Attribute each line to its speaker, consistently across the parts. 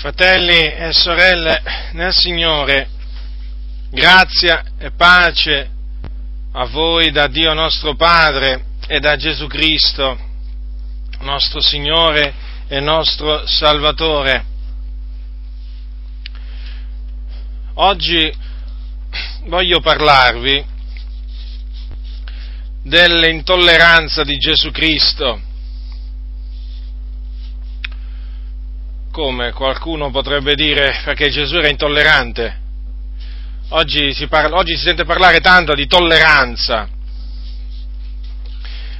Speaker 1: Fratelli e sorelle nel Signore, grazia e pace a voi da Dio nostro Padre e da Gesù Cristo, nostro Signore e nostro Salvatore. Oggi voglio parlarvi dell'intolleranza di Gesù Cristo Come qualcuno potrebbe dire perché Gesù era intollerante? Oggi si, parla, oggi si sente parlare tanto di tolleranza.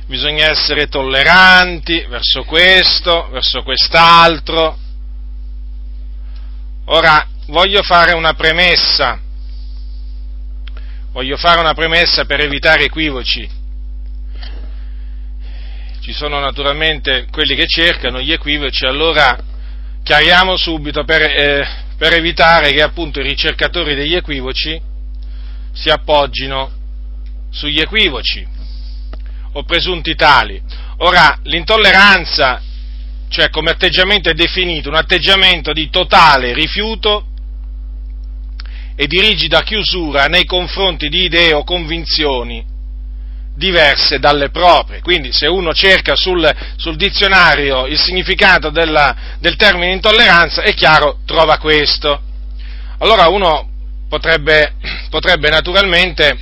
Speaker 1: Bisogna essere tolleranti verso questo, verso quest'altro. Ora, voglio fare una premessa. Voglio fare una premessa per evitare equivoci. Ci sono naturalmente quelli che cercano gli equivoci, allora chiariamo subito per, eh, per evitare che appunto i ricercatori degli equivoci si appoggino sugli equivoci o presunti tali. Ora, l'intolleranza, cioè come atteggiamento è definito un atteggiamento di totale rifiuto e di rigida chiusura nei confronti di idee o convinzioni diverse dalle proprie. Quindi se uno cerca sul, sul dizionario il significato della, del termine intolleranza, è chiaro, trova questo. Allora uno potrebbe, potrebbe, naturalmente,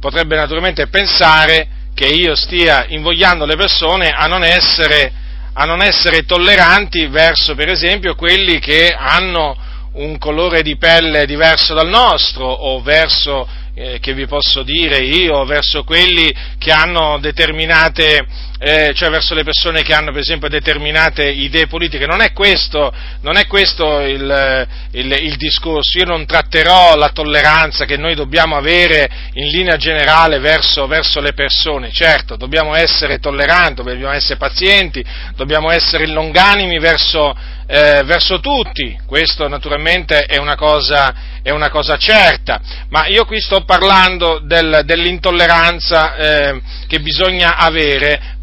Speaker 1: potrebbe naturalmente pensare che io stia invogliando le persone a non essere, a non essere tolleranti verso, per esempio, quelli che hanno un colore di pelle diverso dal nostro o verso eh, che vi posso dire io verso quelli che hanno determinate, eh, cioè verso le persone che hanno per esempio determinate idee politiche. Non è questo, non è questo il, il, il, discorso. Io non tratterò la tolleranza che noi dobbiamo avere in linea generale verso, verso le persone. Certo, dobbiamo essere tolleranti, dobbiamo essere pazienti, dobbiamo essere longanimi verso, eh, verso tutti. Questo naturalmente è una cosa è una cosa certa, ma io qui sto parlando del, dell'intolleranza eh, che bisogna avere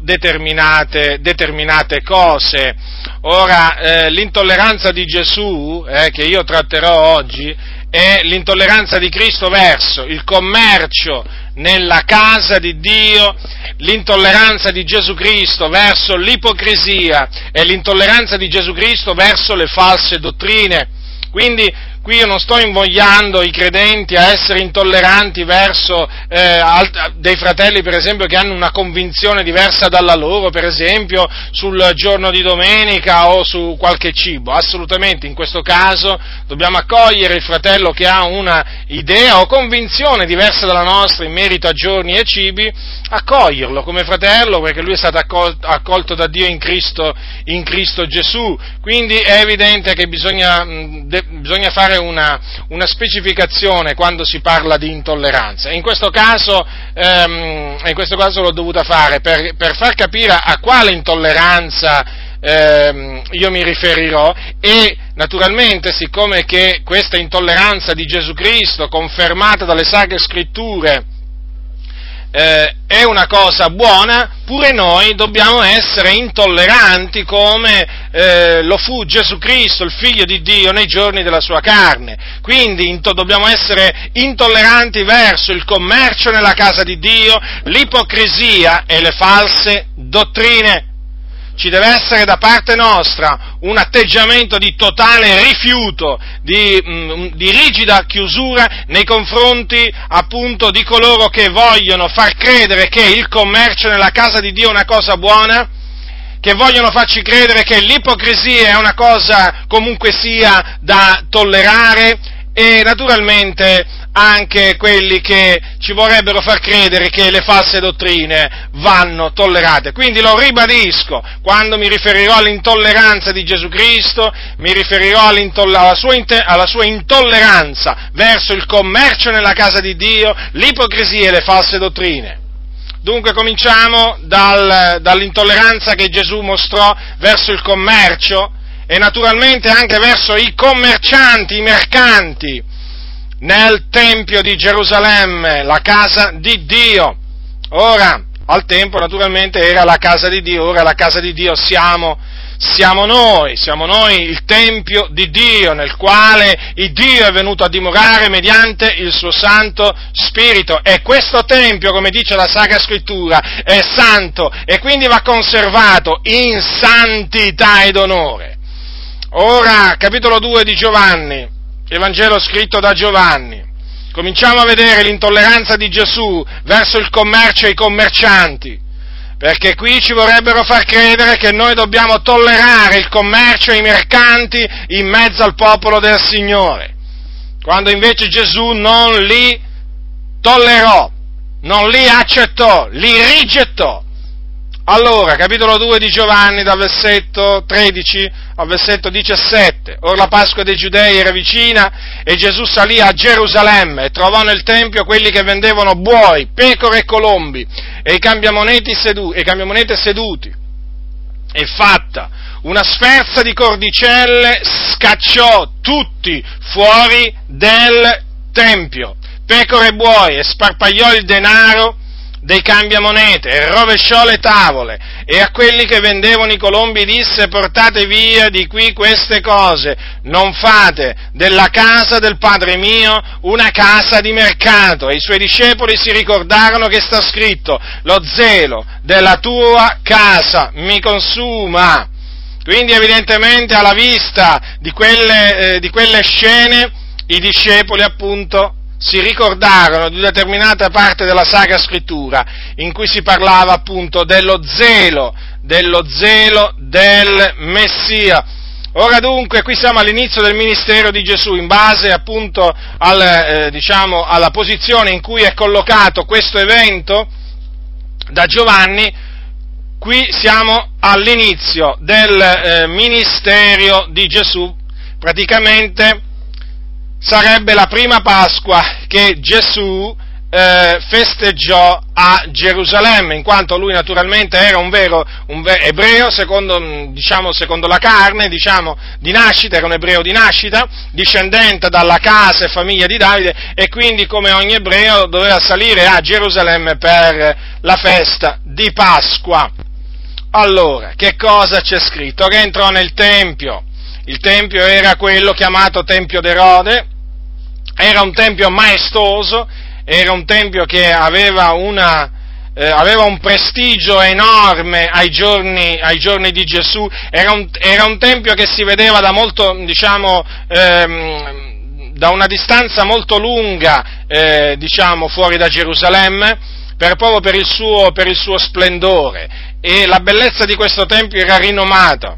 Speaker 1: determinate, determinate cose. Ora, eh, l'intolleranza di Gesù, eh, che io tratterò oggi, è l'intolleranza di Cristo verso il commercio nella casa di Dio, l'intolleranza di Gesù Cristo verso l'ipocrisia e l'intolleranza di Gesù Cristo verso le false dottrine. Quindi Qui io non sto invogliando i credenti a essere intolleranti verso eh, dei fratelli, per esempio, che hanno una convinzione diversa dalla loro, per esempio, sul giorno di domenica o su qualche cibo. Assolutamente, in questo caso dobbiamo accogliere il fratello che ha una idea o convinzione diversa dalla nostra in merito a giorni e cibi, accoglierlo come fratello, perché lui è stato accolto, da Dio in Cristo, in Cristo, Gesù. Quindi è evidente che bisogna, bisogna fare una, una, specificazione quando si parla di intolleranza. In questo caso, ehm, in questo caso l'ho dovuta fare per, per far capire a quale intolleranza ehm, io mi riferirò e naturalmente siccome che questa intolleranza di Gesù Cristo confermata dalle sacre scritture eh, è una cosa buona, pure noi dobbiamo essere intolleranti come eh, lo fu Gesù Cristo, il figlio di Dio, nei giorni della sua carne. Quindi into, dobbiamo essere intolleranti verso il commercio nella casa di Dio, l'ipocrisia e le false dottrine ci deve essere da parte nostra un atteggiamento di totale rifiuto, di, mm, di, rigida chiusura nei confronti appunto di coloro che vogliono far credere che il commercio nella casa di Dio è una cosa buona, che vogliono farci credere che l'ipocrisia è una cosa comunque sia da tollerare e naturalmente anche quelli che ci vorrebbero far credere che le false dottrine vanno tollerate. Quindi lo ribadisco, quando mi riferirò all'intolleranza di Gesù Cristo, mi riferirò alla sua, alla sua intolleranza verso il commercio nella casa di Dio, l'ipocrisia e le false dottrine. Dunque cominciamo dal, dall'intolleranza che Gesù mostrò verso il commercio e naturalmente anche verso i commercianti, i mercanti, nel Tempio di Gerusalemme, la casa di Dio. Ora, al tempo naturalmente era la casa di Dio, ora la casa di Dio siamo, siamo noi, siamo noi il Tempio di Dio, nel quale il Dio è venuto a dimorare mediante il suo Santo Spirito. E questo Tempio, come dice la Sacra Scrittura, è santo e quindi va conservato in santità ed onore. Ora, capitolo 2 di Giovanni, Evangelo scritto da Giovanni. Cominciamo a vedere l'intolleranza di Gesù verso il commercio e i commercianti perché qui ci vorrebbero far credere che noi dobbiamo tollerare il commercio e i mercanti in mezzo al popolo del Signore, quando invece Gesù non li tollerò, non li accettò, li rigettò. Allora, capitolo 2 di Giovanni, dal versetto 13 al versetto 17. Ora la Pasqua dei Giudei era vicina e Gesù salì a Gerusalemme e trovò nel Tempio quelli che vendevano buoi, pecore e colombi e i cambiamonete seduti. E fatta una sferza di cordicelle scacciò tutti fuori del Tempio, pecore e buoi, e sparpagliò il denaro dei cambiamonete e rovesciò le tavole e a quelli che vendevano i colombi disse portate via di qui queste cose, non fate della casa del Padre mio una casa di mercato. E i suoi discepoli si ricordarono che sta scritto, lo zelo della tua casa mi consuma. Quindi evidentemente alla vista di quelle, eh, di quelle scene i discepoli appunto si ricordarono di una determinata parte della Sacra Scrittura in cui si parlava appunto dello zelo, dello zelo del Messia. Ora dunque, qui siamo all'inizio del ministero di Gesù, in base appunto al, eh, diciamo, alla posizione in cui è collocato questo evento da Giovanni, qui siamo all'inizio del eh, ministero di Gesù, praticamente sarebbe la prima Pasqua che Gesù eh, festeggiò a Gerusalemme, in quanto lui naturalmente era un vero un ver- ebreo, secondo, mm, diciamo, secondo, la carne, diciamo, di nascita, era un ebreo di nascita, discendente dalla casa e famiglia di Davide, e quindi come ogni ebreo doveva salire a Gerusalemme per la festa di Pasqua. Allora, che cosa c'è scritto? Che entrò nel Tempio, il Tempio era quello chiamato Tempio d'Erode, era un tempio maestoso, era un tempio che aveva, una, eh, aveva un prestigio enorme ai giorni, ai giorni di Gesù, era un, era un, tempio che si vedeva da molto, diciamo, ehm, da una distanza molto lunga, eh, diciamo, fuori da Gerusalemme, per, proprio per il, suo, per il suo splendore, e la bellezza di questo tempio era rinomata.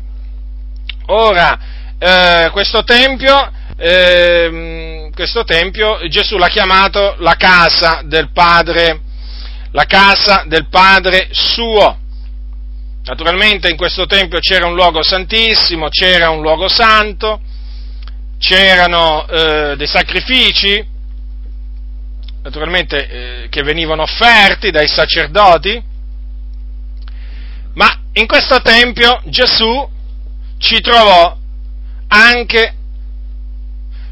Speaker 1: Ora, eh, questo tempio eh, questo tempio Gesù l'ha chiamato la casa del Padre, la casa del Padre suo. Naturalmente in questo tempio c'era un luogo santissimo, c'era un luogo santo, c'erano eh, dei sacrifici, naturalmente eh, che venivano offerti dai sacerdoti, ma in questo tempio Gesù ci trovò anche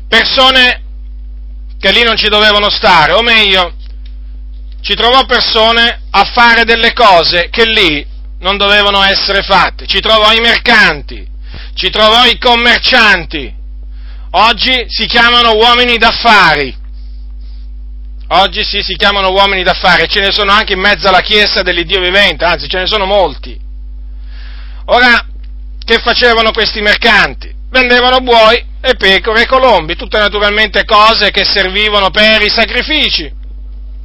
Speaker 1: persone che lì non ci dovevano stare, o meglio, ci trovò persone a fare delle cose che lì non dovevano essere fatte, ci trovò i mercanti, ci trovò i commercianti, oggi si chiamano uomini d'affari, oggi sì, si chiamano uomini d'affari, ce ne sono anche in mezzo alla Chiesa dell'Iddio vivente, anzi ce ne sono molti. Ora, che facevano questi mercanti? Vendevano buoi e pecore e colombi, tutte naturalmente cose che servivano per i sacrifici,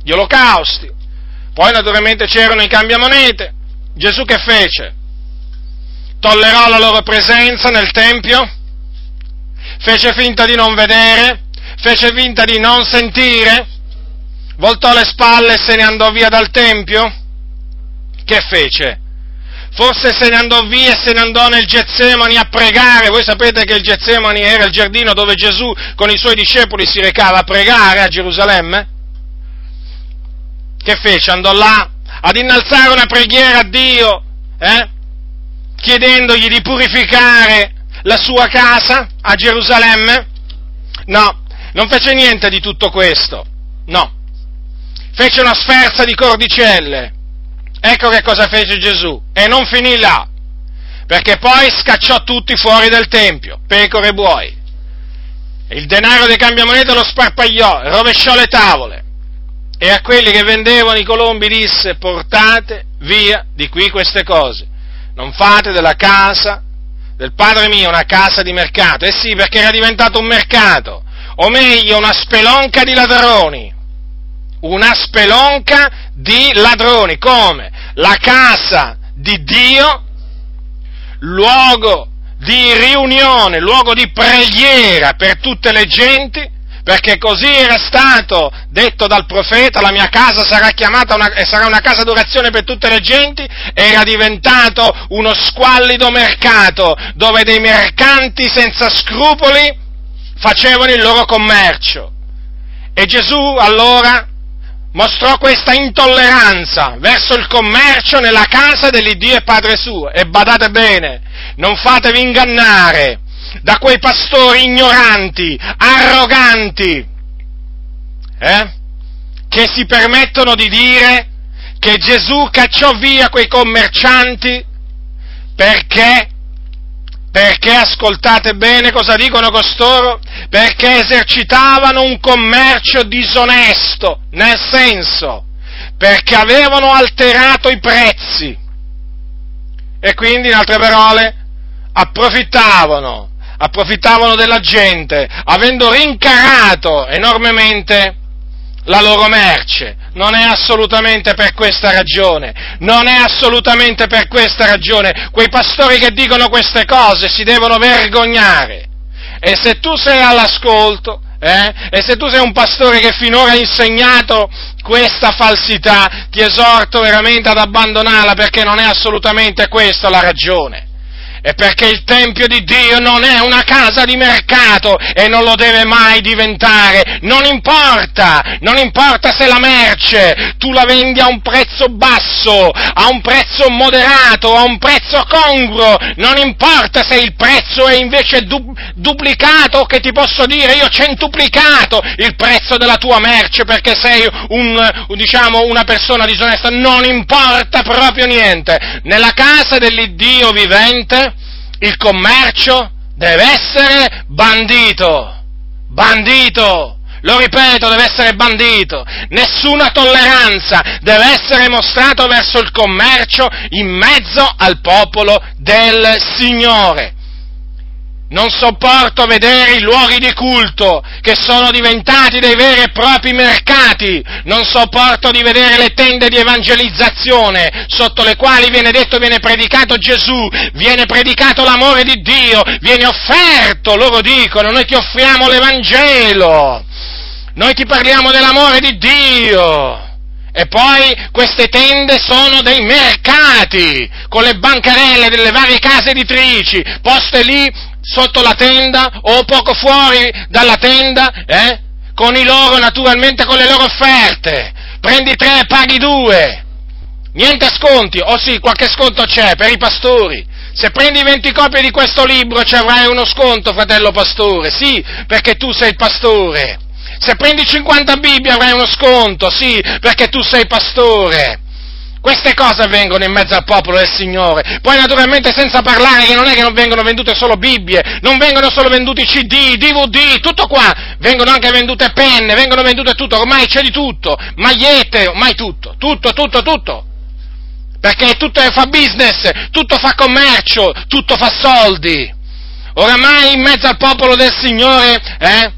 Speaker 1: gli olocausti. Poi naturalmente c'erano i cambiamonete. Gesù che fece? Tollerò la loro presenza nel Tempio? Fece finta di non vedere? Fece finta di non sentire? Voltò le spalle e se ne andò via dal Tempio? Che fece? Forse se ne andò via e se ne andò nel Getsemani a pregare. Voi sapete che il Getsemani era il giardino dove Gesù con i suoi discepoli si recava a pregare a Gerusalemme? Che fece? Andò là ad innalzare una preghiera a Dio, eh? chiedendogli di purificare la sua casa a Gerusalemme? No, non fece niente di tutto questo. No. Fece una sferza di cordicelle Ecco che cosa fece Gesù. E non finì là, perché poi scacciò tutti fuori del Tempio, pecore e buoi. Il denaro dei cambiamonete lo sparpagliò, rovesciò le tavole e a quelli che vendevano i colombi disse portate via di qui queste cose, non fate della casa del padre mio una casa di mercato. Eh sì, perché era diventato un mercato, o meglio una spelonca di ladroni. Una spelonca di ladroni, come? La casa di Dio, luogo di riunione, luogo di preghiera per tutte le genti, perché così era stato detto dal profeta, la mia casa sarà chiamata una, sarà una casa d'orazione per tutte le genti, era diventato uno squallido mercato, dove dei mercanti senza scrupoli facevano il loro commercio. E Gesù allora mostrò questa intolleranza verso il commercio nella casa dell'Iddio e Padre suo. E badate bene, non fatevi ingannare da quei pastori ignoranti, arroganti, eh? che si permettono di dire che Gesù cacciò via quei commercianti perché, perché ascoltate bene cosa dicono costoro, perché esercitavano un commercio disonesto, nel senso, perché avevano alterato i prezzi e quindi, in altre parole, approfittavano approfittavano della gente, avendo rincarato enormemente la loro merce. Non è assolutamente per questa ragione, non è assolutamente per questa ragione. Quei pastori che dicono queste cose si devono vergognare. E se tu sei all'ascolto, eh, e se tu sei un pastore che finora ha insegnato questa falsità, ti esorto veramente ad abbandonarla perché non è assolutamente questa la ragione è perché il Tempio di Dio non è una casa di mercato e non lo deve mai diventare. Non importa, non importa se la merce tu la vendi a un prezzo basso, a un prezzo moderato, a un prezzo congruo, non importa se il prezzo è invece du- duplicato o che ti posso dire io centuplicato il prezzo della tua merce perché sei un, diciamo, una persona disonesta, non importa proprio niente. Nella casa dell'Iddio vivente il commercio deve essere bandito, bandito, lo ripeto, deve essere bandito, nessuna tolleranza deve essere mostrata verso il commercio in mezzo al popolo del Signore. Non sopporto vedere i luoghi di culto che sono diventati dei veri e propri mercati. Non sopporto di vedere le tende di evangelizzazione sotto le quali viene detto, viene predicato Gesù, viene predicato l'amore di Dio, viene offerto, loro dicono, noi ti offriamo l'Evangelo, noi ti parliamo dell'amore di Dio. E poi queste tende sono dei mercati, con le bancarelle delle varie case editrici, poste lì sotto la tenda o poco fuori dalla tenda, eh? con i loro, naturalmente con le loro offerte. Prendi tre e paghi due. Niente sconti, o oh sì, qualche sconto c'è per i pastori. Se prendi 20 copie di questo libro ci avrai uno sconto, fratello pastore, sì, perché tu sei il pastore. Se prendi 50 Bibbie avrai uno sconto, sì, perché tu sei pastore. Queste cose avvengono in mezzo al popolo del Signore. Poi naturalmente senza parlare che non è che non vengono vendute solo Bibbie, non vengono solo venduti CD, DVD, tutto qua. Vengono anche vendute penne, vengono vendute tutto, ormai c'è di tutto, magliette, ormai tutto, tutto, tutto, tutto. Perché tutto fa business, tutto fa commercio, tutto fa soldi. Oramai in mezzo al popolo del Signore, eh,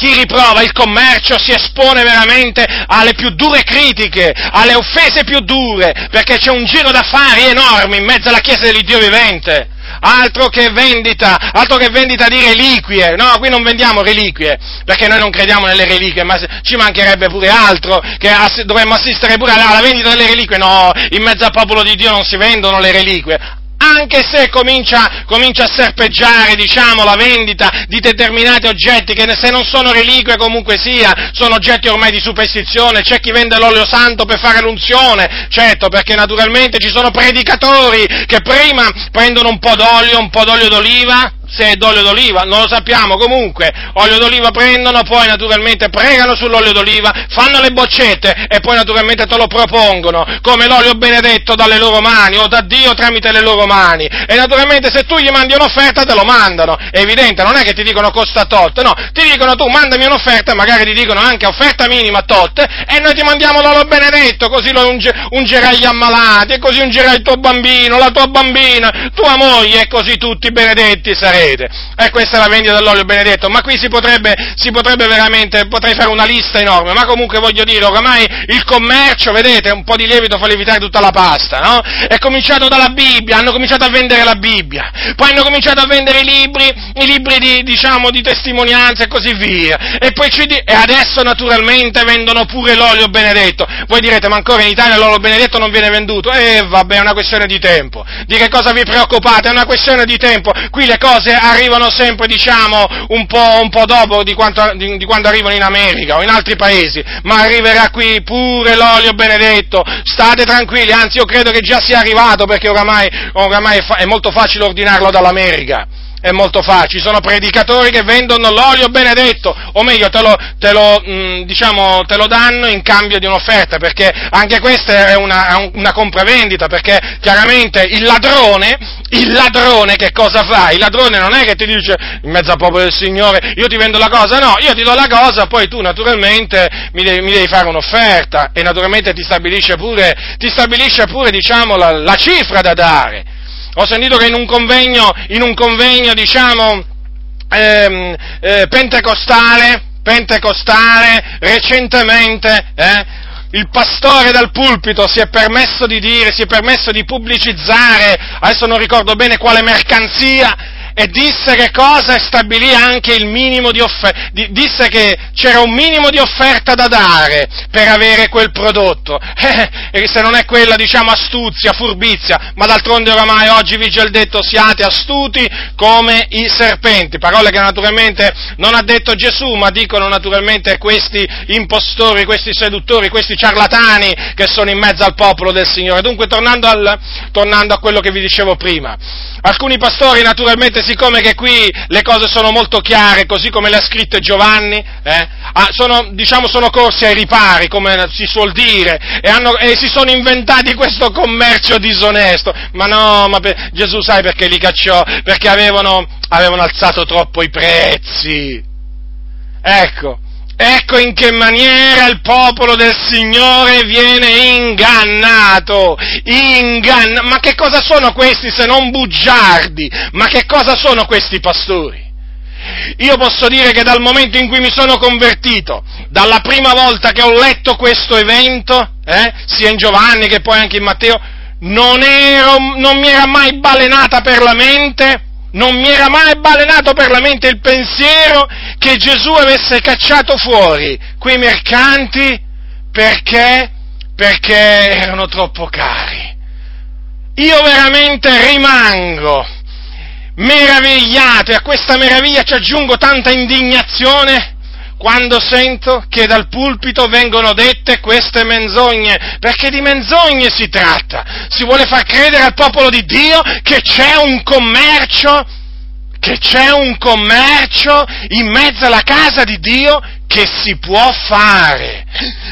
Speaker 1: chi riprova il commercio si espone veramente alle più dure critiche, alle offese più dure, perché c'è un giro d'affari enorme in mezzo alla Chiesa dell'Iddio vivente. Altro che vendita, altro che vendita di reliquie. No, qui non vendiamo reliquie, perché noi non crediamo nelle reliquie, ma ci mancherebbe pure altro, che ass- dovremmo assistere pure alla vendita delle reliquie. No, in mezzo al popolo di Dio non si vendono le reliquie anche se comincia, comincia, a serpeggiare, diciamo, la vendita di determinati oggetti che se non sono reliquie comunque sia, sono oggetti ormai di superstizione, c'è chi vende l'olio santo per fare l'unzione, certo, perché naturalmente ci sono predicatori che prima prendono un po' d'olio, un po' d'olio d'oliva, se è d'olio d'oliva, non lo sappiamo, comunque, olio d'oliva prendono, poi naturalmente pregano sull'olio d'oliva, fanno le boccette e poi naturalmente te lo propongono come l'olio benedetto dalle loro mani o da Dio tramite le loro mani. E naturalmente se tu gli mandi un'offerta te lo mandano, è evidente, non è che ti dicono costa tot, no, ti dicono tu mandami un'offerta, magari ti dicono anche offerta minima tot e noi ti mandiamo l'olio benedetto, così lo unge, ungerai gli ammalati e così ungerai il tuo bambino, la tua bambina, tua moglie e così tutti benedetti sarete vedete. E questa è la vendita dell'olio benedetto, ma qui si potrebbe, si potrebbe veramente, potrei fare una lista enorme, ma comunque voglio dire, oramai il commercio, vedete, un po' di lievito fa lievitare tutta la pasta, no? È cominciato dalla Bibbia, hanno cominciato a vendere la Bibbia, poi hanno cominciato a vendere i libri, i libri di, diciamo, di testimonianza e così via, e poi ci di- e adesso naturalmente vendono pure l'olio benedetto. Voi direte, ma ancora in Italia l'olio benedetto non viene venduto? Eh, vabbè, è una questione di tempo. Di che cosa vi preoccupate? È una questione di tempo. Qui le cose cose arrivano sempre, diciamo, un po', un po dopo di, quanto, di, di, quando arrivano in America o in altri paesi, ma arriverà qui pure l'olio benedetto, state tranquilli, anzi io credo che già sia arrivato perché oramai, oramai è, fa- è molto facile ordinarlo dall'America è molto facile, ci sono predicatori che vendono l'olio benedetto, o meglio te lo, te lo, mh, mm, diciamo, te lo danno in cambio di un'offerta, perché anche questa è una, una compravendita, perché chiaramente il ladrone, il ladrone che cosa fa? Il ladrone non è che ti dice in mezzo al popolo del Signore io ti vendo la cosa, no, io ti do la cosa, poi tu naturalmente mi devi, mi devi fare un'offerta e naturalmente ti stabilisce pure, ti stabilisce pure diciamo, la, la cifra da dare. Ho sentito che in un convegno, in un convegno diciamo, ehm, eh, pentecostale, pentecostale, recentemente, eh, il pastore dal pulpito si è permesso di dire, si è permesso di pubblicizzare, adesso non ricordo bene quale mercanzia, e disse che cosa? E stabilì anche il minimo di offerta, disse che c'era un minimo di offerta da dare per avere quel prodotto, e se non è quella diciamo astuzia, furbizia, ma d'altronde oramai oggi vige il detto siate astuti come i serpenti, parole che naturalmente non ha detto Gesù, ma dicono naturalmente questi impostori, questi seduttori, questi ciarlatani che sono in mezzo al popolo del Signore. Dunque tornando, al, tornando a quello che vi dicevo prima, alcuni pastori naturalmente Vedete, siccome che qui le cose sono molto chiare, così come le ha scritte Giovanni, eh, ah, sono, diciamo, sono corsi ai ripari, come si suol dire, e, hanno, e, si sono inventati questo commercio disonesto. Ma no, ma per, Gesù sai perché li cacciò? Perché avevano, avevano alzato troppo i prezzi. Ecco, Ecco in che maniera il popolo del Signore viene ingannato. Inganna- Ma che cosa sono questi se non bugiardi? Ma che cosa sono questi pastori? Io posso dire che dal momento in cui mi sono convertito, dalla prima volta che ho letto questo evento, eh, sia in Giovanni che poi anche in Matteo, non, ero, non mi era mai balenata per la mente non mi era mai balenato per la mente il pensiero che Gesù avesse cacciato fuori quei mercanti perché? Perché erano troppo cari. Io veramente rimango meravigliato e a questa meraviglia ci aggiungo tanta indignazione quando sento che dal pulpito vengono dette queste menzogne, perché di menzogne si tratta. Si vuole far credere al popolo di Dio che c'è un commercio, che c'è un commercio in mezzo alla casa di Dio che si può fare.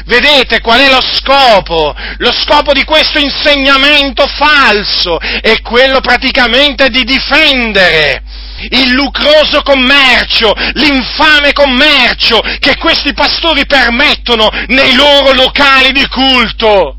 Speaker 1: Vedete qual è lo scopo? Lo scopo di questo insegnamento falso è quello praticamente di difendere il lucroso commercio, l'infame commercio che questi pastori permettono nei loro locali di culto.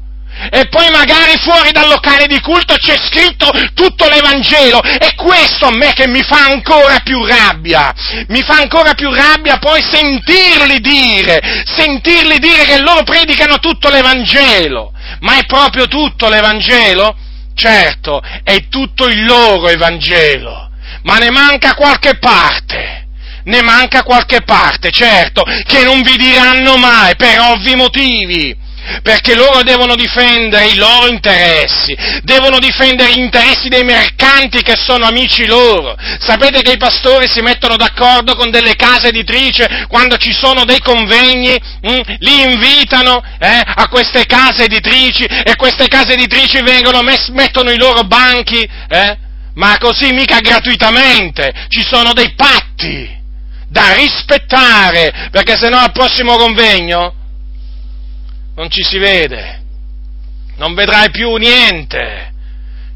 Speaker 1: E poi magari fuori dal locale di culto c'è scritto tutto l'Evangelo e questo a me che mi fa ancora più rabbia. Mi fa ancora più rabbia poi sentirli dire, sentirli dire che loro predicano tutto l'Evangelo. Ma è proprio tutto l'Evangelo? Certo, è tutto il loro Evangelo ma ne manca qualche parte. Ne manca qualche parte, certo, che non vi diranno mai per ovvi motivi perché loro devono difendere i loro interessi, devono difendere gli interessi dei mercanti che sono amici loro. Sapete che i pastori si mettono d'accordo con delle case editrici quando ci sono dei convegni, mh, mm, li invitano eh, a queste case editrici e queste case editrici vengono, mess- mettono i loro banchi, eh, ma così mica gratuitamente, ci sono dei patti da rispettare, perché se no al prossimo convegno non ci si vede, non vedrai più niente,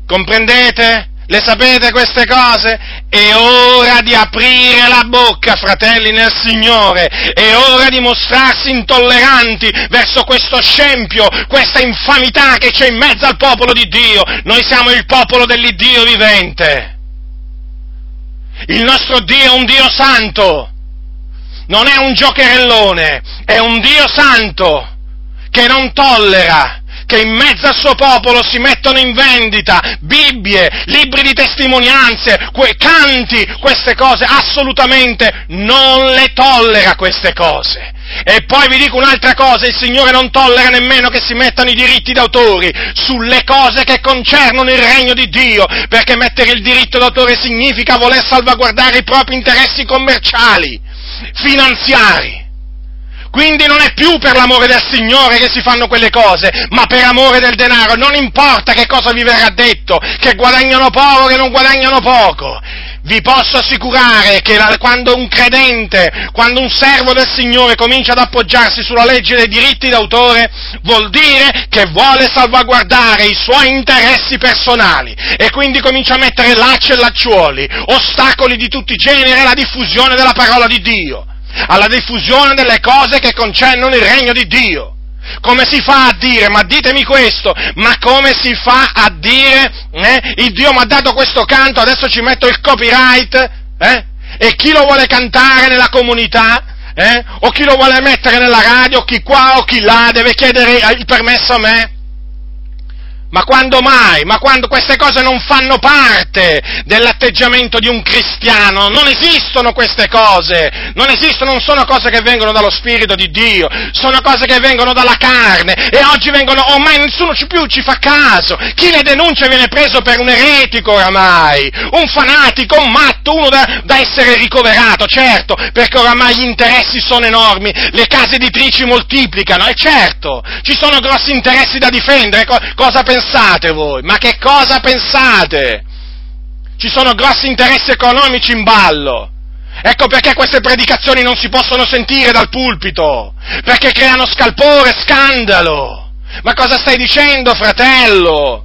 Speaker 1: comprendete? Le sapete queste cose? È ora di aprire la bocca, fratelli nel Signore, è ora di mostrarsi intolleranti verso questo scempio, questa infamità che c'è in mezzo al popolo di Dio. Noi siamo il popolo dell'Iddio vivente. Il nostro Dio è un Dio santo, non è un giocherellone, è un Dio santo che non tollera che in mezzo al suo popolo si mettono in vendita Bibbie, libri di testimonianze, que- canti, queste cose, assolutamente non le tollera queste cose. E poi vi dico un'altra cosa, il Signore non tollera nemmeno che si mettano i diritti d'autore sulle cose che concernono il regno di Dio, perché mettere il diritto d'autore significa voler salvaguardare i propri interessi commerciali, finanziari. Quindi non è più per l'amore del Signore che si fanno quelle cose, ma per amore del denaro. Non importa che cosa vi verrà detto, che guadagnano poco, che non guadagnano poco. Vi posso assicurare che la, quando un credente, quando un servo del Signore comincia ad appoggiarsi sulla legge dei diritti d'autore, vuol dire che vuole salvaguardare i suoi interessi personali e quindi comincia a mettere lacci e lacciuoli, ostacoli di tutti i generi alla diffusione della parola di Dio alla diffusione delle cose che concernono il regno di Dio. Come si fa a dire, ma ditemi questo, ma come si fa a dire, eh, il Dio mi ha dato questo canto, adesso ci metto il copyright, eh, e chi lo vuole cantare nella comunità, eh, o chi lo vuole mettere nella radio, chi qua o chi là, deve chiedere il permesso a me? Ma quando mai? Ma quando queste cose non fanno parte dell'atteggiamento di un cristiano? Non esistono queste cose, non esistono, non sono cose che vengono dallo Spirito di Dio, sono cose che vengono dalla carne e oggi vengono, ormai nessuno più ci fa caso. Chi le denuncia viene preso per un eretico oramai, un fanatico, un matto, uno da, da essere ricoverato, certo, perché oramai gli interessi sono enormi, le case editrici moltiplicano e certo, ci sono grossi interessi da difendere, cosa pensate? Pensate voi? Ma che cosa pensate? Ci sono grossi interessi economici in ballo. Ecco perché queste predicazioni non si possono sentire dal pulpito, perché creano scalpore, scandalo. Ma cosa stai dicendo, fratello?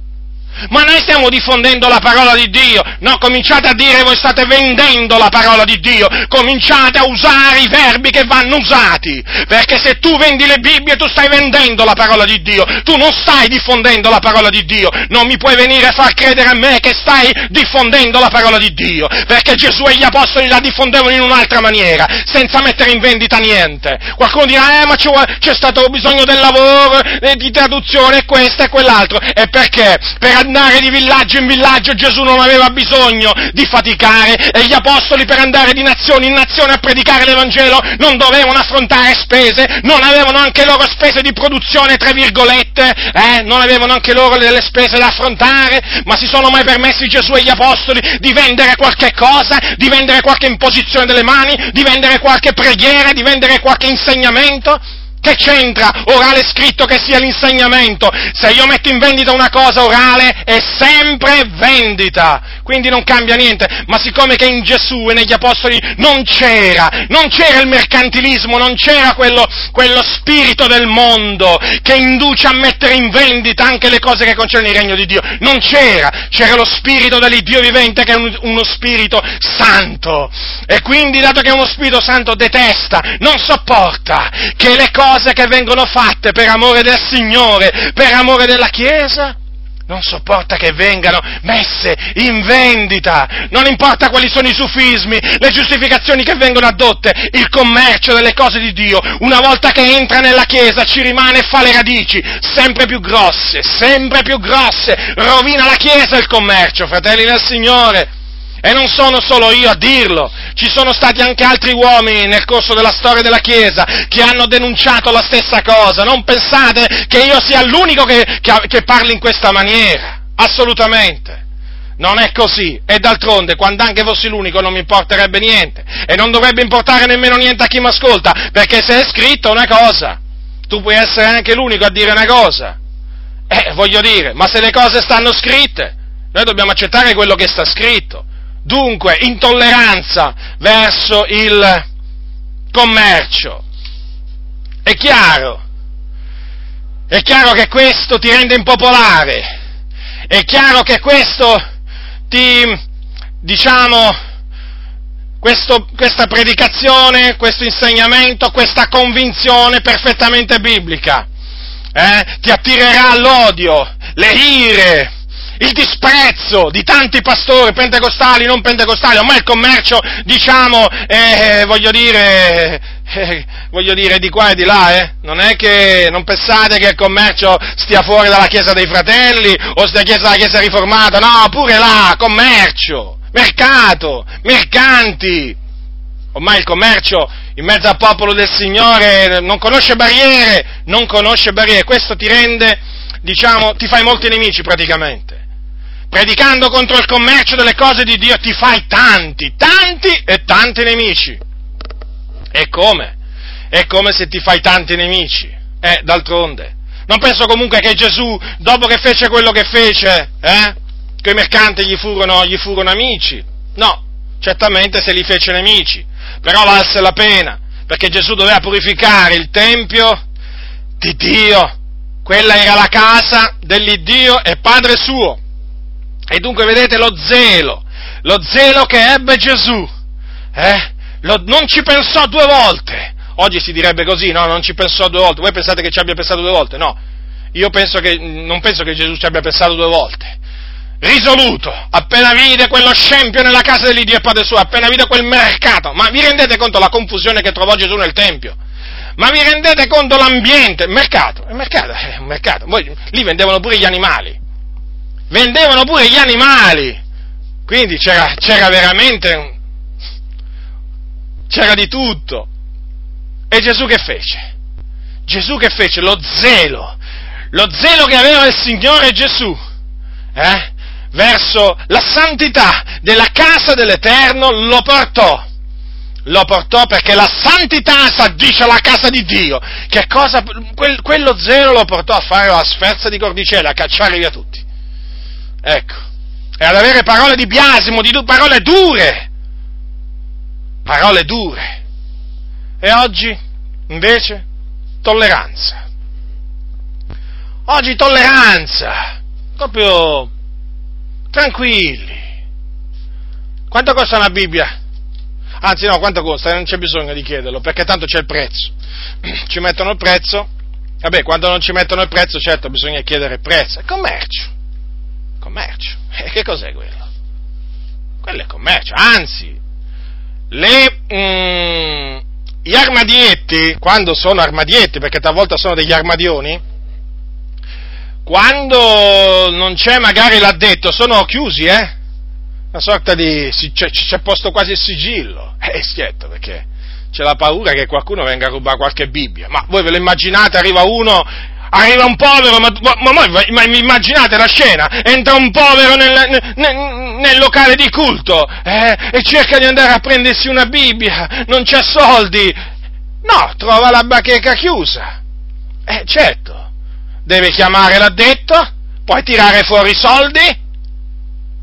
Speaker 1: Ma noi stiamo diffondendo la parola di Dio. No, cominciate a dire voi state vendendo la parola di Dio. Cominciate a usare i verbi che vanno usati. Perché se tu vendi le Bibbie tu stai vendendo la parola di Dio. Tu non stai diffondendo la parola di Dio. Non mi puoi venire a far credere a me che stai diffondendo la parola di Dio. Perché Gesù e gli apostoli la diffondevano in un'altra maniera, senza mettere in vendita niente. Qualcuno dirà, eh ma c'è stato bisogno del lavoro, eh, di traduzione, questo e quell'altro. E perché? Per andare di villaggio in villaggio Gesù non aveva bisogno di faticare e gli apostoli per andare di nazione in nazione a predicare l'Evangelo non dovevano affrontare spese, non avevano anche loro spese di produzione, tra virgolette, eh? non avevano anche loro delle spese da affrontare, ma si sono mai permessi Gesù e gli apostoli di vendere qualche cosa, di vendere qualche imposizione delle mani, di vendere qualche preghiera, di vendere qualche insegnamento? Che c'entra orale scritto che sia l'insegnamento? Se io metto in vendita una cosa orale è sempre vendita, quindi non cambia niente. Ma siccome che in Gesù e negli Apostoli non c'era, non c'era il mercantilismo, non c'era quello, quello spirito del mondo che induce a mettere in vendita anche le cose che concernono il regno di Dio, non c'era, c'era lo spirito dell'Iddio vivente che è un, uno spirito santo. E quindi, dato che è uno spirito santo, detesta, non sopporta che le cose cose che vengono fatte per amore del Signore, per amore della Chiesa, non sopporta che vengano messe in vendita, non importa quali sono i sufismi, le giustificazioni che vengono adotte, il commercio delle cose di Dio, una volta che entra nella Chiesa ci rimane e fa le radici, sempre più grosse, sempre più grosse, rovina la Chiesa il commercio, fratelli del Signore. E non sono solo io a dirlo, ci sono stati anche altri uomini nel corso della storia della Chiesa che hanno denunciato la stessa cosa. Non pensate che io sia l'unico che, che, che parli in questa maniera, assolutamente. Non è così. E d'altronde, quando anche fossi l'unico, non mi importerebbe niente. E non dovrebbe importare nemmeno niente a chi mi ascolta, perché se è scritto una cosa, tu puoi essere anche l'unico a dire una cosa. Eh, voglio dire, ma se le cose stanno scritte, Noi dobbiamo accettare quello che sta scritto. Dunque, intolleranza verso il commercio. È chiaro. È chiaro che questo ti rende impopolare. È chiaro che questo ti, diciamo, questo, questa predicazione, questo insegnamento, questa convinzione perfettamente biblica, eh, ti attirerà l'odio, le ire, il disprezzo di tanti pastori pentecostali, non pentecostali, ormai il commercio, diciamo, eh, voglio dire, eh, voglio dire di qua e di là, eh? Non è che, non pensate che il commercio stia fuori dalla Chiesa dei Fratelli o stia chiesa dalla Chiesa riformata, no, pure là, commercio, mercato, mercanti. Ormai il commercio in mezzo al popolo del Signore non conosce barriere, non conosce barriere, questo ti rende, diciamo, ti fai molti nemici praticamente predicando contro il commercio delle cose di Dio ti fai tanti, tanti e tanti nemici. E come? È come se ti fai tanti nemici. Eh, d'altronde. Non penso comunque che Gesù, dopo che fece quello che fece, eh, che i mercanti gli furono, gli furono amici. No, certamente se li fece nemici. Però valse la pena, perché Gesù doveva purificare il Tempio di Dio. Quella era la casa dell'Iddio e Padre suo. E dunque vedete lo zelo, lo zelo che ebbe Gesù, eh? lo, non ci pensò due volte. Oggi si direbbe così, no? Non ci pensò due volte. Voi pensate che ci abbia pensato due volte? No. Io penso che, non penso che Gesù ci abbia pensato due volte. Risoluto, appena vide quello scempio nella casa dell'Iddio e Padre suo, appena vide quel mercato, ma vi rendete conto la confusione che trovò Gesù nel Tempio? Ma vi rendete conto l'ambiente? Mercato, mercato, mercato. Poi lì vendevano pure gli animali vendevano pure gli animali, quindi c'era, c'era veramente, c'era di tutto. E Gesù che fece? Gesù che fece? Lo zelo, lo zelo che aveva il Signore Gesù, eh? verso la santità della casa dell'Eterno lo portò. Lo portò perché la santità s'addice alla casa di Dio. Che cosa? Quel, quello zelo lo portò a fare la sferza di cordicella, a cacciare via tutti. Ecco, e ad avere parole di biasimo, di parole dure, parole dure. E oggi, invece, tolleranza. Oggi tolleranza, proprio tranquilli. Quanto costa una Bibbia? Anzi no, quanto costa? Non c'è bisogno di chiederlo, perché tanto c'è il prezzo. Ci mettono il prezzo, vabbè, quando non ci mettono il prezzo, certo, bisogna chiedere il prezzo. È commercio commercio. E che cos'è quello? Quello è commercio, anzi, le, mm, gli armadietti, quando sono armadietti, perché talvolta sono degli armadioni, quando non c'è magari l'addetto, sono chiusi, eh? Una sorta di... c'è, c'è posto quasi il sigillo. Eh, schietto, perché c'è la paura che qualcuno venga a rubare qualche Bibbia. Ma voi ve lo immaginate, arriva uno arriva un povero, ma, ma, ma, ma, immaginate la scena, entra un povero nel, nel, nel locale di culto eh, e cerca di andare a prendersi una Bibbia, non c'ha soldi, no, trova la bacheca chiusa, eh certo, deve chiamare l'addetto, poi tirare fuori i soldi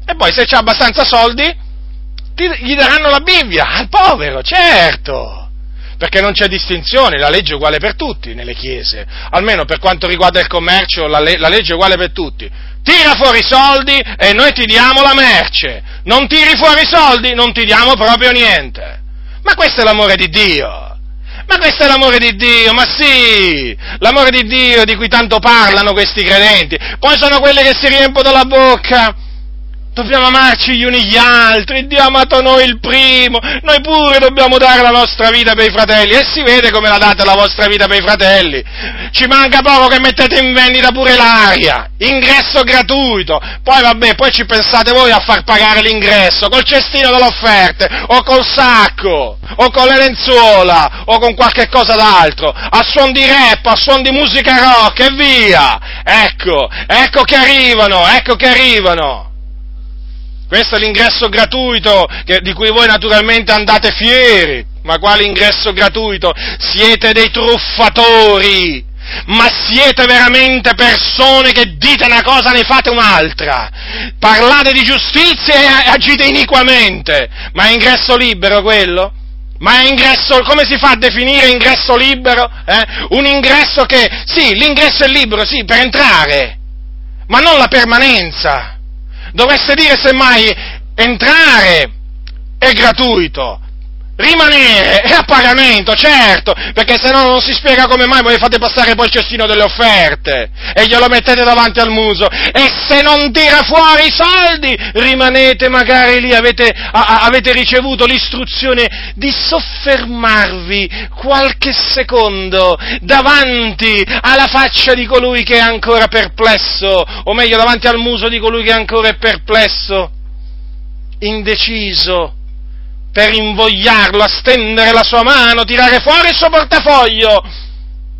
Speaker 1: e poi se c'ha abbastanza soldi gli daranno la Bibbia. Al povero, certo perché non c'è distinzione, la legge è uguale per tutti nelle chiese, almeno per quanto riguarda il commercio la, le- la legge è uguale per tutti. Tira fuori i soldi e noi ti diamo la merce, non tiri fuori i soldi, non ti diamo proprio niente. Ma questo è l'amore di Dio. Ma questo è l'amore di Dio, ma sì, l'amore di Dio di cui tanto parlano questi credenti. Poi sono quelli che si riempiono la bocca Dobbiamo amarci gli uni gli altri, Dio ha amato noi il primo, noi pure dobbiamo dare la nostra vita per i fratelli e si vede come la date la vostra vita per i fratelli. Ci manca poco che mettete in vendita pure l'aria, ingresso gratuito, poi vabbè, poi ci pensate voi a far pagare l'ingresso col cestino delle offerte o col sacco o con le lenzuola o con qualche cosa d'altro, a suon di rap, a suon di musica rock e via. Ecco, ecco che arrivano, ecco che arrivano. Questo è l'ingresso gratuito che, di cui voi naturalmente andate fieri. Ma quale ingresso gratuito? Siete dei truffatori! ma siete veramente persone che dite una cosa e ne fate un'altra. Parlate di giustizia e agite iniquamente. Ma è ingresso libero quello? Ma è ingresso, come si fa a definire ingresso libero? Eh? Un ingresso che, sì, l'ingresso è libero, sì, per entrare, ma non la permanenza. Dovreste dire semmai entrare è gratuito, rimanere è a pagamento, certo, perché se no non si spiega come mai voi fate passare poi il cestino delle offerte e glielo mettete davanti al muso. E se non tira fuori i soldi rimanete magari lì, avete, a, avete ricevuto l'istruzione di soffermarvi qualche secondo davanti alla faccia di colui che è ancora perplesso, o meglio davanti al muso di colui che ancora è perplesso, indeciso per invogliarlo a stendere la sua mano, tirare fuori il suo portafoglio.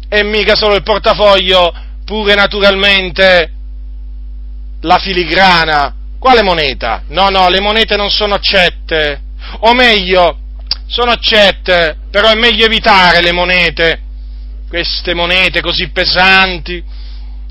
Speaker 1: E mica solo il portafoglio, pure naturalmente la filigrana. Quale moneta? No, no, le monete non sono accette. O meglio, sono accette, però è meglio evitare le monete, queste monete così pesanti.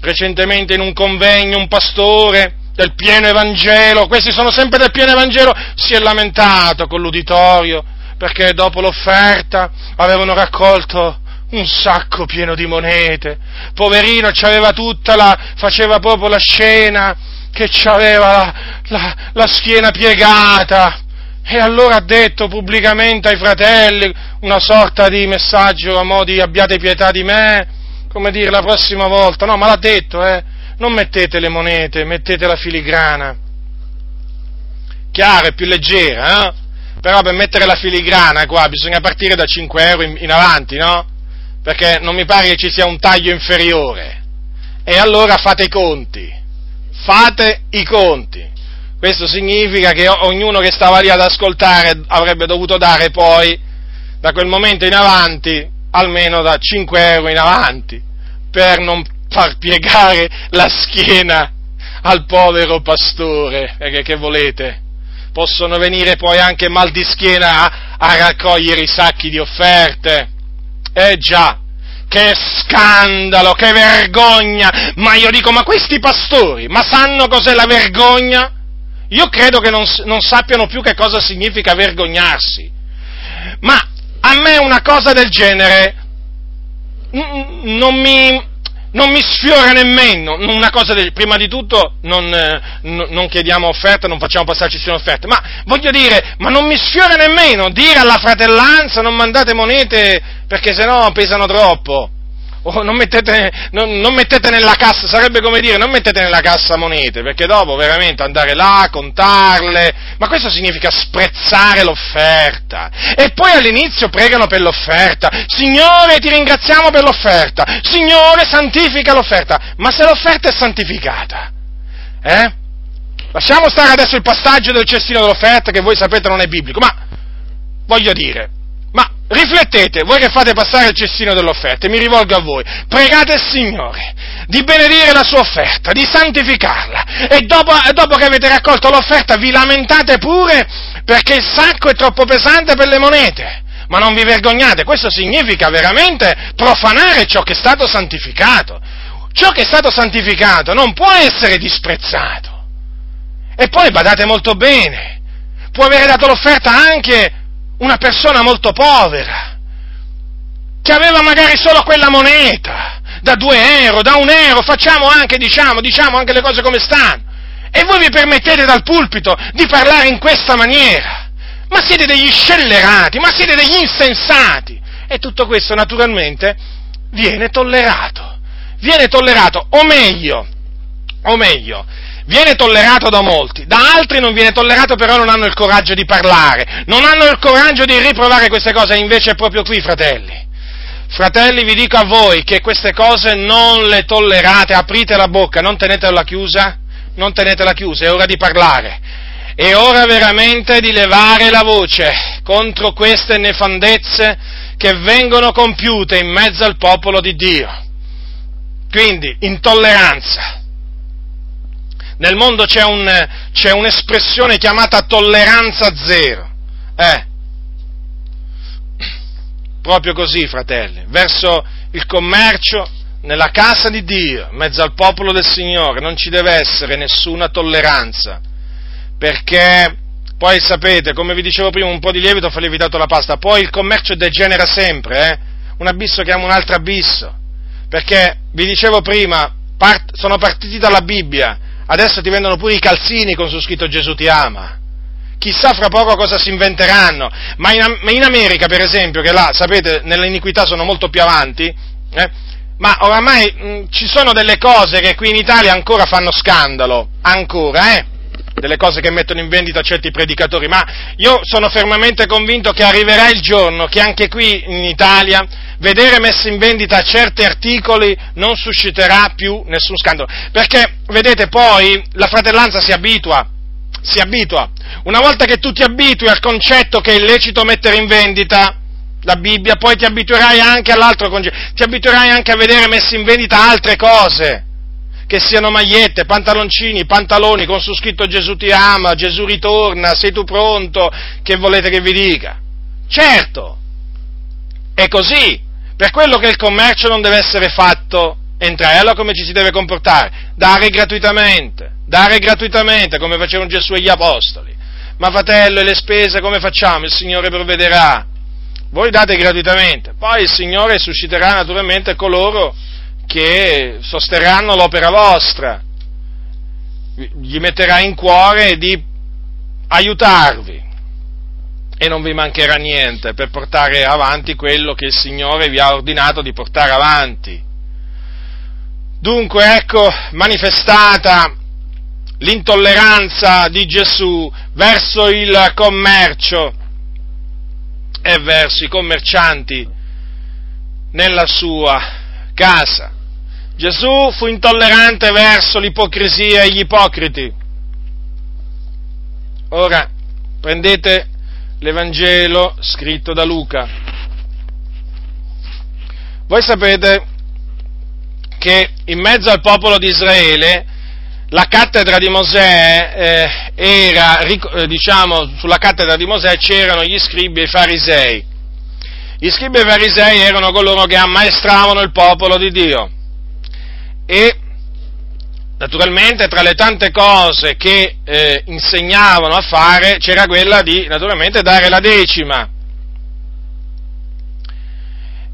Speaker 1: Recentemente in un convegno un pastore del pieno Evangelo, questi sono sempre del pieno Evangelo, si è lamentato con l'uditorio perché dopo l'offerta avevano raccolto un sacco pieno di monete. Poverino, c'aveva tutta la, faceva proprio la scena che aveva la, la, la schiena piegata. E allora ha detto pubblicamente ai fratelli una sorta di messaggio a mo' di abbiate pietà di me, come dire la prossima volta, no, ma l'ha detto, eh, non mettete le monete, mettete la filigrana. Chiaro, è più leggera, eh? Però per mettere la filigrana qua bisogna partire da 5 euro in, in avanti, no? Perché non mi pare che ci sia un taglio inferiore. E allora fate i conti. Fate i conti. Questo significa che ognuno che stava lì ad ascoltare avrebbe dovuto dare poi, da quel momento in avanti, almeno da 5 euro in avanti, per non far piegare la schiena al povero pastore, perché che volete? Possono venire poi anche mal di schiena a, a raccogliere i sacchi di offerte. Eh già, che scandalo, che vergogna! Ma io dico, ma questi pastori, ma sanno cos'è la vergogna? Io credo che non, non sappiano più che cosa significa vergognarsi. Ma a me una cosa del genere non mi, non mi sfiora nemmeno. Una cosa del, prima di tutto non, eh, non chiediamo offerte, non facciamo passarci su offerte, ma voglio dire, ma non mi sfiora nemmeno dire alla fratellanza non mandate monete perché sennò pesano troppo oh, non, mettete, non, non, mettete, nella cassa, sarebbe come dire, non mettete nella cassa monete, perché dopo veramente andare là, contarle, ma questo significa sprezzare l'offerta. E poi all'inizio pregano per l'offerta, Signore ti ringraziamo per l'offerta, Signore santifica l'offerta, ma se l'offerta è santificata, eh? Lasciamo stare adesso il passaggio del cestino dell'offerta che voi sapete non è biblico, ma voglio dire, Riflettete, voi che fate passare il cestino dell'offerta, mi rivolgo a voi, pregate il Signore di benedire la sua offerta, di santificarla e dopo, dopo che avete raccolto l'offerta vi lamentate pure perché il sacco è troppo pesante per le monete. Ma non vi vergognate, questo significa veramente profanare ciò che è stato santificato. Ciò che è stato santificato non può essere disprezzato. E poi badate molto bene, può avere dato l'offerta anche una persona molto povera, che aveva magari solo quella moneta, da due euro, da un euro, facciamo anche, diciamo, diciamo anche le cose come stanno. E voi vi permettete dal pulpito di parlare in questa maniera. Ma siete degli scellerati, ma siete degli insensati. E tutto questo naturalmente viene tollerato. Viene tollerato, o meglio, o meglio, viene tollerato da molti, da altri non viene tollerato però non hanno il coraggio di parlare, non hanno il coraggio di riprovare queste cose, invece è proprio qui, fratelli. Fratelli, vi dico a voi che queste cose non le tollerate, aprite la bocca, non tenetela chiusa, non tenetela chiusa, è ora di parlare. È ora veramente di levare la voce contro queste nefandezze che vengono compiute in mezzo al popolo di Dio. Quindi, intolleranza, nel mondo c'è, un, c'è un'espressione chiamata tolleranza zero. Eh, proprio così, fratelli, verso il commercio, nella casa di Dio, in mezzo al popolo del Signore, non ci deve essere nessuna tolleranza, perché poi sapete, come vi dicevo prima, un po' di lievito fa lievitato la pasta, poi il commercio degenera sempre, eh? un abisso chiama un altro abisso, perché vi dicevo prima, part- sono partiti dalla Bibbia, adesso ti vendono pure i calzini con su scritto Gesù ti ama. Chissà fra poco cosa si inventeranno, ma in, in America per esempio, che là, sapete, nell'iniquità sono molto più avanti, eh? ma oramai mh, ci sono delle cose che qui in Italia ancora fanno scandalo, ancora, eh? Delle cose che mettono in vendita certi predicatori, ma io sono fermamente convinto che arriverà il giorno che anche qui in Italia vedere messi in vendita certi articoli non susciterà più nessun scandalo, perché vedete poi la fratellanza si abitua, si abitua. Una volta che tu ti abitui al concetto che è illecito mettere in vendita la Bibbia, poi ti abituerai anche all'altro concetto, ti abituerai anche a vedere messi in vendita altre cose che siano magliette, pantaloncini, pantaloni con su scritto Gesù ti ama, Gesù ritorna, sei tu pronto, che volete che vi dica? Certo, è così, per quello che il commercio non deve essere fatto entrare, allora come ci si deve comportare? Dare gratuitamente, dare gratuitamente, come facevano Gesù e gli Apostoli. Ma fratello, e le spese come facciamo? Il Signore provvederà. Voi date gratuitamente, poi il Signore susciterà naturalmente coloro che sosterranno l'opera vostra, gli metterà in cuore di aiutarvi e non vi mancherà niente per portare avanti quello che il Signore vi ha ordinato di portare avanti. Dunque, ecco, manifestata l'intolleranza di Gesù verso il commercio e verso i commercianti nella sua casa. Gesù fu intollerante verso l'ipocrisia e gli ipocriti. Ora, prendete l'Evangelo scritto da Luca. Voi sapete che in mezzo al popolo di Israele la cattedra di Mosè eh, era, eh, diciamo, sulla cattedra di Mosè c'erano gli scribi e i farisei. Gli scribi e i farisei erano coloro che ammaestravano il popolo di Dio e naturalmente tra le tante cose che eh, insegnavano a fare c'era quella di naturalmente dare la decima.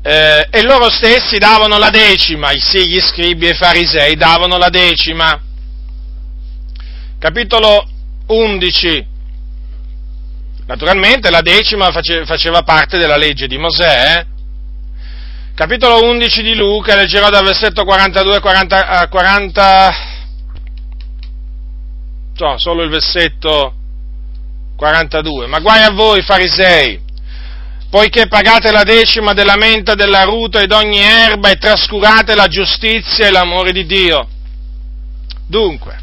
Speaker 1: Eh, e loro stessi davano la decima, sì, gli scribi e i farisei davano la decima. Capitolo 11. Naturalmente la decima face, faceva parte della legge di Mosè, eh? Capitolo 11 di Luca, leggerò dal versetto 42 a 40, no, solo il versetto 42, ma guai a voi farisei, poiché pagate la decima della menta, della ruta ed ogni erba e trascurate la giustizia e l'amore di Dio. Dunque,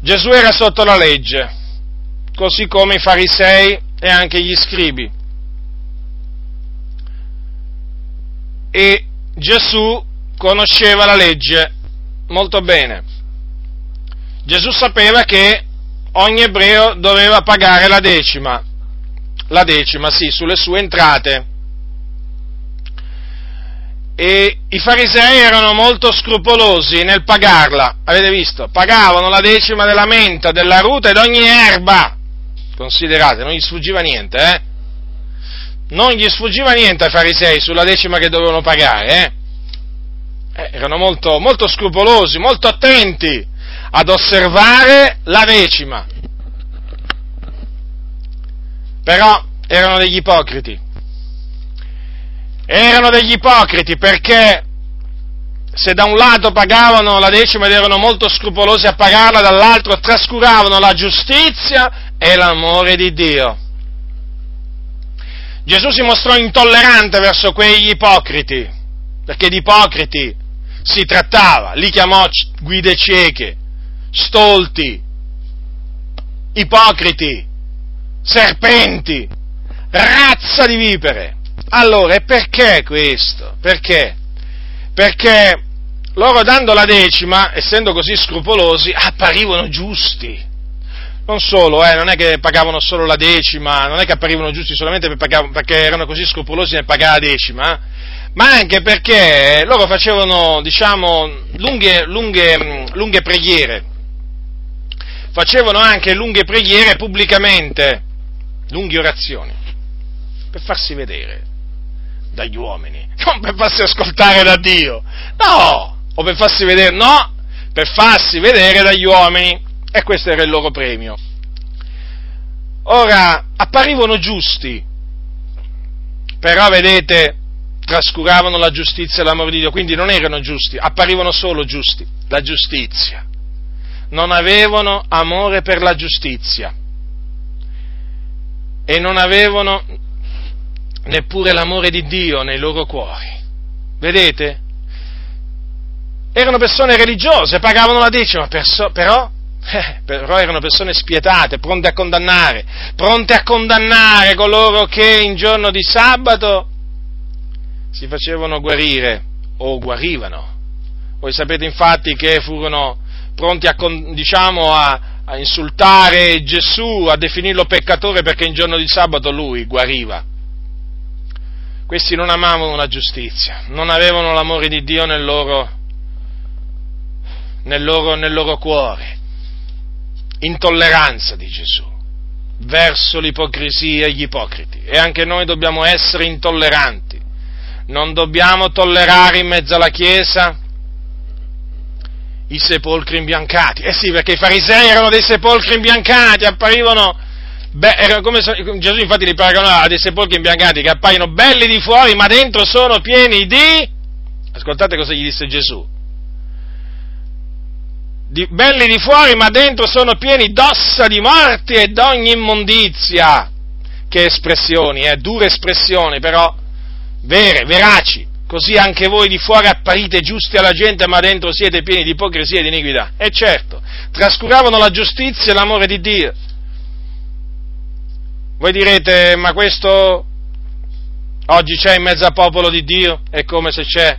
Speaker 1: Gesù era sotto la legge, così come i farisei e anche gli scribi. E Gesù conosceva la legge molto bene. Gesù sapeva che ogni ebreo doveva pagare la decima, la decima, sì, sulle sue entrate. E i farisei erano molto scrupolosi nel pagarla, avete visto? Pagavano la decima della menta, della ruta ed ogni erba. Considerate, non gli sfuggiva niente, eh? Non gli sfuggiva niente ai farisei sulla decima che dovevano pagare, eh? Eh, erano molto, molto scrupolosi, molto attenti ad osservare la decima. Però erano degli ipocriti. Erano degli ipocriti perché se da un lato pagavano la decima ed erano molto scrupolosi a pagarla, dall'altro trascuravano la giustizia e l'amore di Dio. Gesù si mostrò intollerante verso quegli ipocriti, perché di ipocriti si trattava, li chiamò guide cieche, stolti, ipocriti, serpenti, razza di vipere. Allora, e perché questo? Perché? Perché loro dando la decima, essendo così scrupolosi, apparivano giusti non solo, eh, non è che pagavano solo la decima, non è che apparivano giusti solamente perché erano così scrupolosi nel pagare la decima, eh, ma anche perché loro facevano, diciamo, lunghe, lunghe, lunghe preghiere, facevano anche lunghe preghiere pubblicamente, lunghe orazioni, per farsi vedere dagli uomini, non per farsi ascoltare da Dio, no, o per farsi vedere, no, per farsi vedere dagli uomini, e questo era il loro premio. Ora, apparivano giusti, però vedete, trascuravano la giustizia e l'amore di Dio, quindi non erano giusti, apparivano solo giusti, la giustizia. Non avevano amore per la giustizia e non avevano neppure l'amore di Dio nei loro cuori. Vedete? Erano persone religiose, pagavano la decima, però, eh, però erano persone spietate, pronte a condannare, pronte a condannare coloro che in giorno di sabato si facevano guarire o guarivano. Voi sapete infatti che furono pronti a, diciamo, a, a insultare Gesù, a definirlo peccatore perché in giorno di sabato lui guariva. Questi non amavano la giustizia, non avevano l'amore di Dio nel loro, nel loro, nel loro cuore, intolleranza di Gesù verso l'ipocrisia e gli ipocriti. E anche noi dobbiamo essere intolleranti non dobbiamo tollerare in mezzo alla Chiesa i sepolcri imbiancati. Eh sì, perché i farisei erano dei sepolcri imbiancati, apparivano, beh, era come Gesù infatti li paragonava a dei sepolcri imbiancati che appaiono belli di fuori, ma dentro sono pieni di... Ascoltate cosa gli disse Gesù. Di, belli di fuori, ma dentro sono pieni d'ossa di morti e d'ogni immondizia. Che espressioni, eh, dure espressioni, però vere, veraci, così anche voi di fuori apparite giusti alla gente, ma dentro siete pieni di ipocrisia e di iniquità. E certo, trascuravano la giustizia e l'amore di Dio. Voi direte, ma questo oggi c'è in mezzo al popolo di Dio? È come se c'è.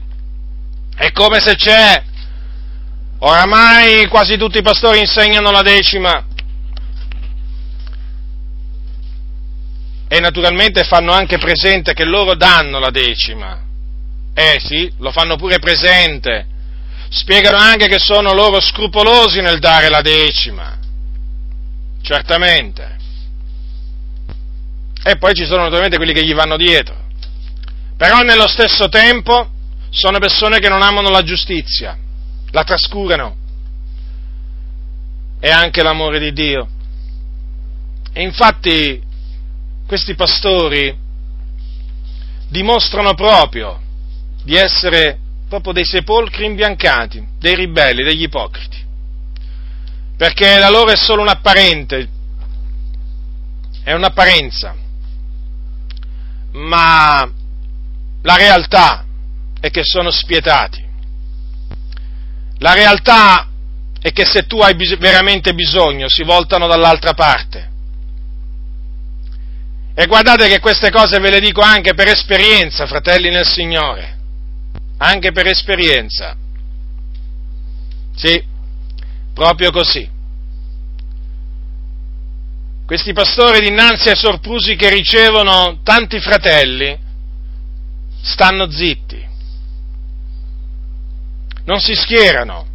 Speaker 1: È come se c'è. Oramai quasi tutti i pastori insegnano la decima, e naturalmente fanno anche presente che loro danno la decima. Eh sì, lo fanno pure presente. Spiegano anche che sono loro scrupolosi nel dare la decima. Certamente. E poi ci sono naturalmente quelli che gli vanno dietro. Però nello stesso tempo sono persone che non amano la giustizia, la trascurano e anche l'amore di Dio. E infatti questi pastori dimostrano proprio di essere proprio dei sepolcri imbiancati, dei ribelli, degli ipocriti, perché la loro è solo un'apparente, è un'apparenza, ma la realtà è che sono spietati. La realtà è che se tu hai bis- veramente bisogno si voltano dall'altra parte e guardate che queste cose ve le dico anche per esperienza, fratelli nel Signore, anche per esperienza. Sì, proprio così. Questi pastori dinanzi ai sorprusi che ricevono tanti fratelli stanno zitti, non si schierano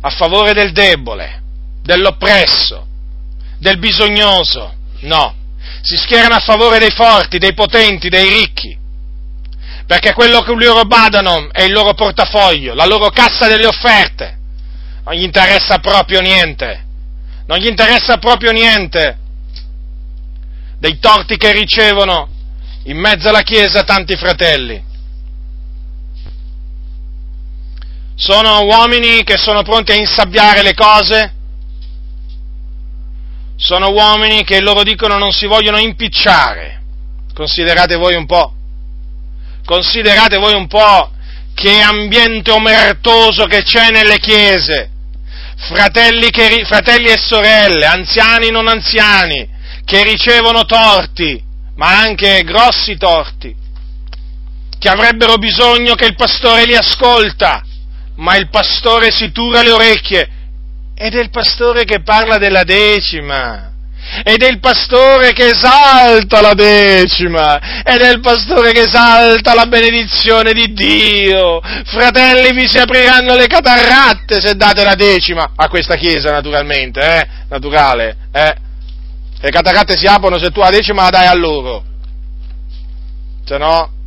Speaker 1: a favore del debole, dell'oppresso, del bisognoso, no, si schierano a favore dei forti, dei potenti, dei ricchi, perché quello che loro badano è il loro portafoglio, la loro cassa delle offerte. Non gli interessa proprio niente, non gli interessa proprio niente dei torti che ricevono in mezzo alla Chiesa tanti fratelli. Sono uomini che sono pronti a insabbiare le cose sono uomini che loro dicono non si vogliono impicciare. Considerate voi un po', considerate voi un po' che ambiente omertoso che c'è nelle chiese. Fratelli, che, fratelli e sorelle, anziani e non anziani, che ricevono torti, ma anche grossi torti, che avrebbero bisogno che il pastore li ascolta, ma il pastore si tura le orecchie ed è il pastore che parla della decima. ed è il pastore che esalta la decima, ed è il pastore che esalta la benedizione di Dio. Fratelli, vi si apriranno le catarratte se date la decima a questa chiesa, naturalmente, eh? Naturale, eh? Le catarratte si aprono se tu la decima la dai a loro. Se no,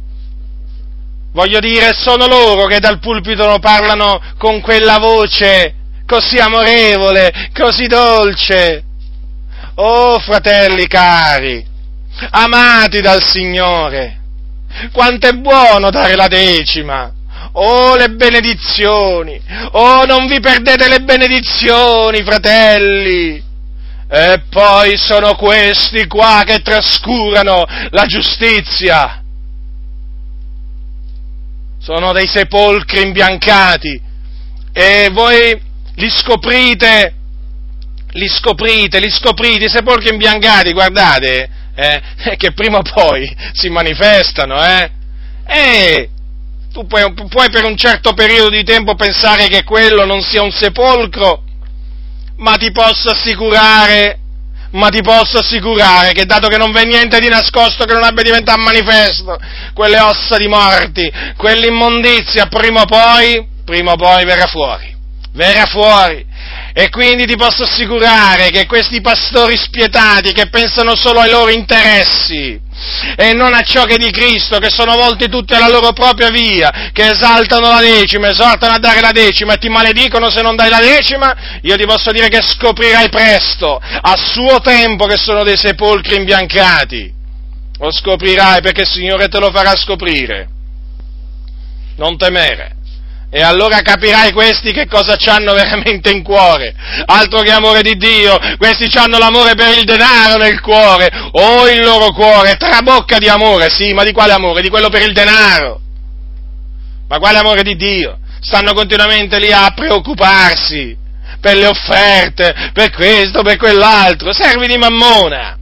Speaker 1: voglio dire, sono loro che dal pulpito parlano con quella voce così amorevole, così dolce. Oh fratelli cari, amati dal Signore, quanto è buono dare la decima. Oh, le benedizioni! Oh, non vi perdete le benedizioni, fratelli! E poi sono questi qua che trascurano la giustizia. Sono dei sepolcri imbiancati. E voi li scoprite, li scoprite, li scoprite, i sepolcri imbiancati, guardate, eh, che prima o poi si manifestano, eh? E tu puoi, puoi per un certo periodo di tempo pensare che quello non sia un sepolcro, ma ti posso assicurare, ma ti posso assicurare che dato che non v'è niente di nascosto che non abbia diventato manifesto, quelle ossa di morti, quell'immondizia, prima o poi, prima o poi verrà fuori, verrà fuori. E quindi ti posso assicurare che questi pastori spietati che pensano solo ai loro interessi, e non a ciò che è di Cristo, che sono volti tutti alla loro propria via, che esaltano la decima, esortano a dare la decima e ti maledicono se non dai la decima, io ti posso dire che scoprirai presto, a suo tempo, che sono dei sepolcri imbiancati. Lo scoprirai perché il Signore te lo farà scoprire. Non temere e allora capirai questi che cosa hanno veramente in cuore. Altro che amore di Dio, questi hanno l'amore per il denaro nel cuore, o il loro cuore trabocca di amore, sì, ma di quale amore? Di quello per il denaro. Ma quale amore di Dio? Stanno continuamente lì a preoccuparsi per le offerte, per questo, per quell'altro, servi di mammona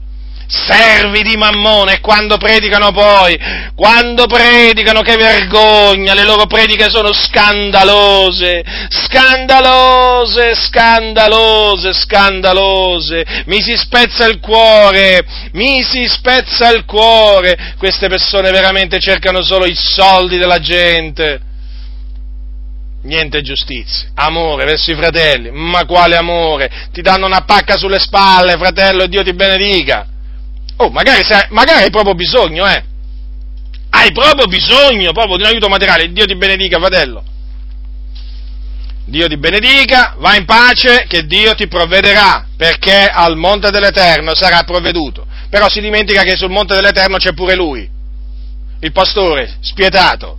Speaker 1: servi di mammone, quando predicano poi, quando predicano che vergogna, le loro prediche sono scandalose, scandalose, scandalose, scandalose, mi si spezza il cuore, mi si spezza il cuore, queste persone veramente cercano solo i soldi della gente. Niente giustizia, amore verso i fratelli, ma quale amore? Ti danno una pacca sulle spalle, fratello, Dio ti benedica. Oh, magari, magari hai proprio bisogno, eh. Hai proprio bisogno proprio di un aiuto materiale. Dio ti benedica, fratello. Dio ti benedica, va in pace, che Dio ti provvederà, perché al monte dell'Eterno sarà provveduto. Però si dimentica che sul monte dell'Eterno c'è pure lui, il pastore spietato,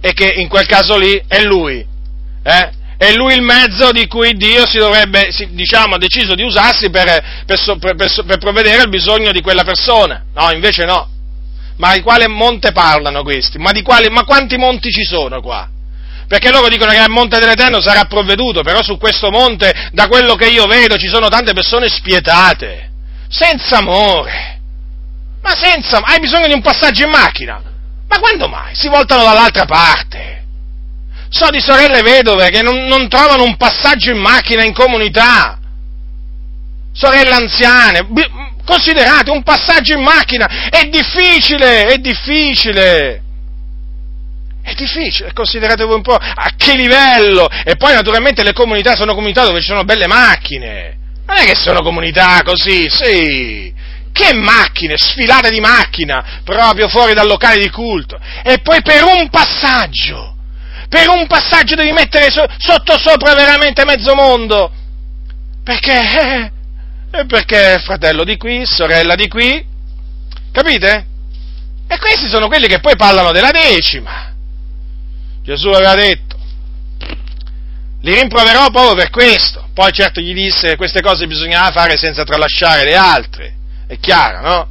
Speaker 1: e che in quel caso lì è lui, eh? È lui il mezzo di cui Dio si dovrebbe, diciamo, ha deciso di usarsi per, per, per, per, provvedere al bisogno di quella persona. No, invece no. Ma di quale monte parlano questi? Ma, quali, ma quanti monti ci sono qua? Perché loro dicono che al monte dell'Eterno sarà provveduto, però su questo monte, da quello che io vedo, ci sono tante persone spietate, senza amore. Ma senza, hai bisogno di un passaggio in macchina? Ma quando mai? Si voltano dall'altra parte. So di sorelle vedove che non, non trovano un passaggio in macchina in comunità. Sorelle anziane, considerate un passaggio in macchina, è difficile, è difficile. È difficile, consideratevi un po' a che livello. E poi naturalmente le comunità sono comunità dove ci sono belle macchine. Non è che sono comunità così, sì. Che macchine, sfilate di macchina, proprio fuori dal locale di culto. E poi per un passaggio per un passaggio devi mettere so, sotto sopra veramente mezzo mondo. Perché? Eh, perché fratello di qui, sorella di qui, capite? E questi sono quelli che poi parlano della decima. Gesù aveva detto, li rimproverò proprio per questo. Poi certo gli disse queste cose bisognava fare senza tralasciare le altre. È chiaro, no?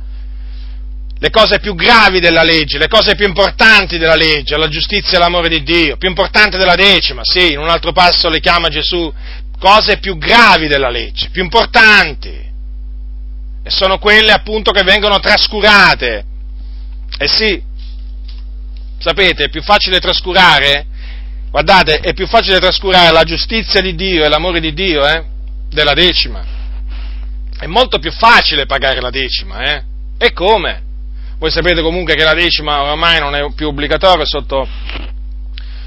Speaker 1: Le cose più gravi della legge, le cose più importanti della legge, la giustizia e l'amore di Dio, più importante della decima, sì, in un altro passo le chiama Gesù cose più gravi della legge, più importanti, e sono quelle appunto che vengono trascurate. E sì, sapete, è più facile trascurare, guardate, è più facile trascurare la giustizia di Dio e l'amore di Dio, eh, della decima. È molto più facile pagare la decima, eh? E come? Voi sapete comunque che la decima ormai non è più obbligatoria sotto,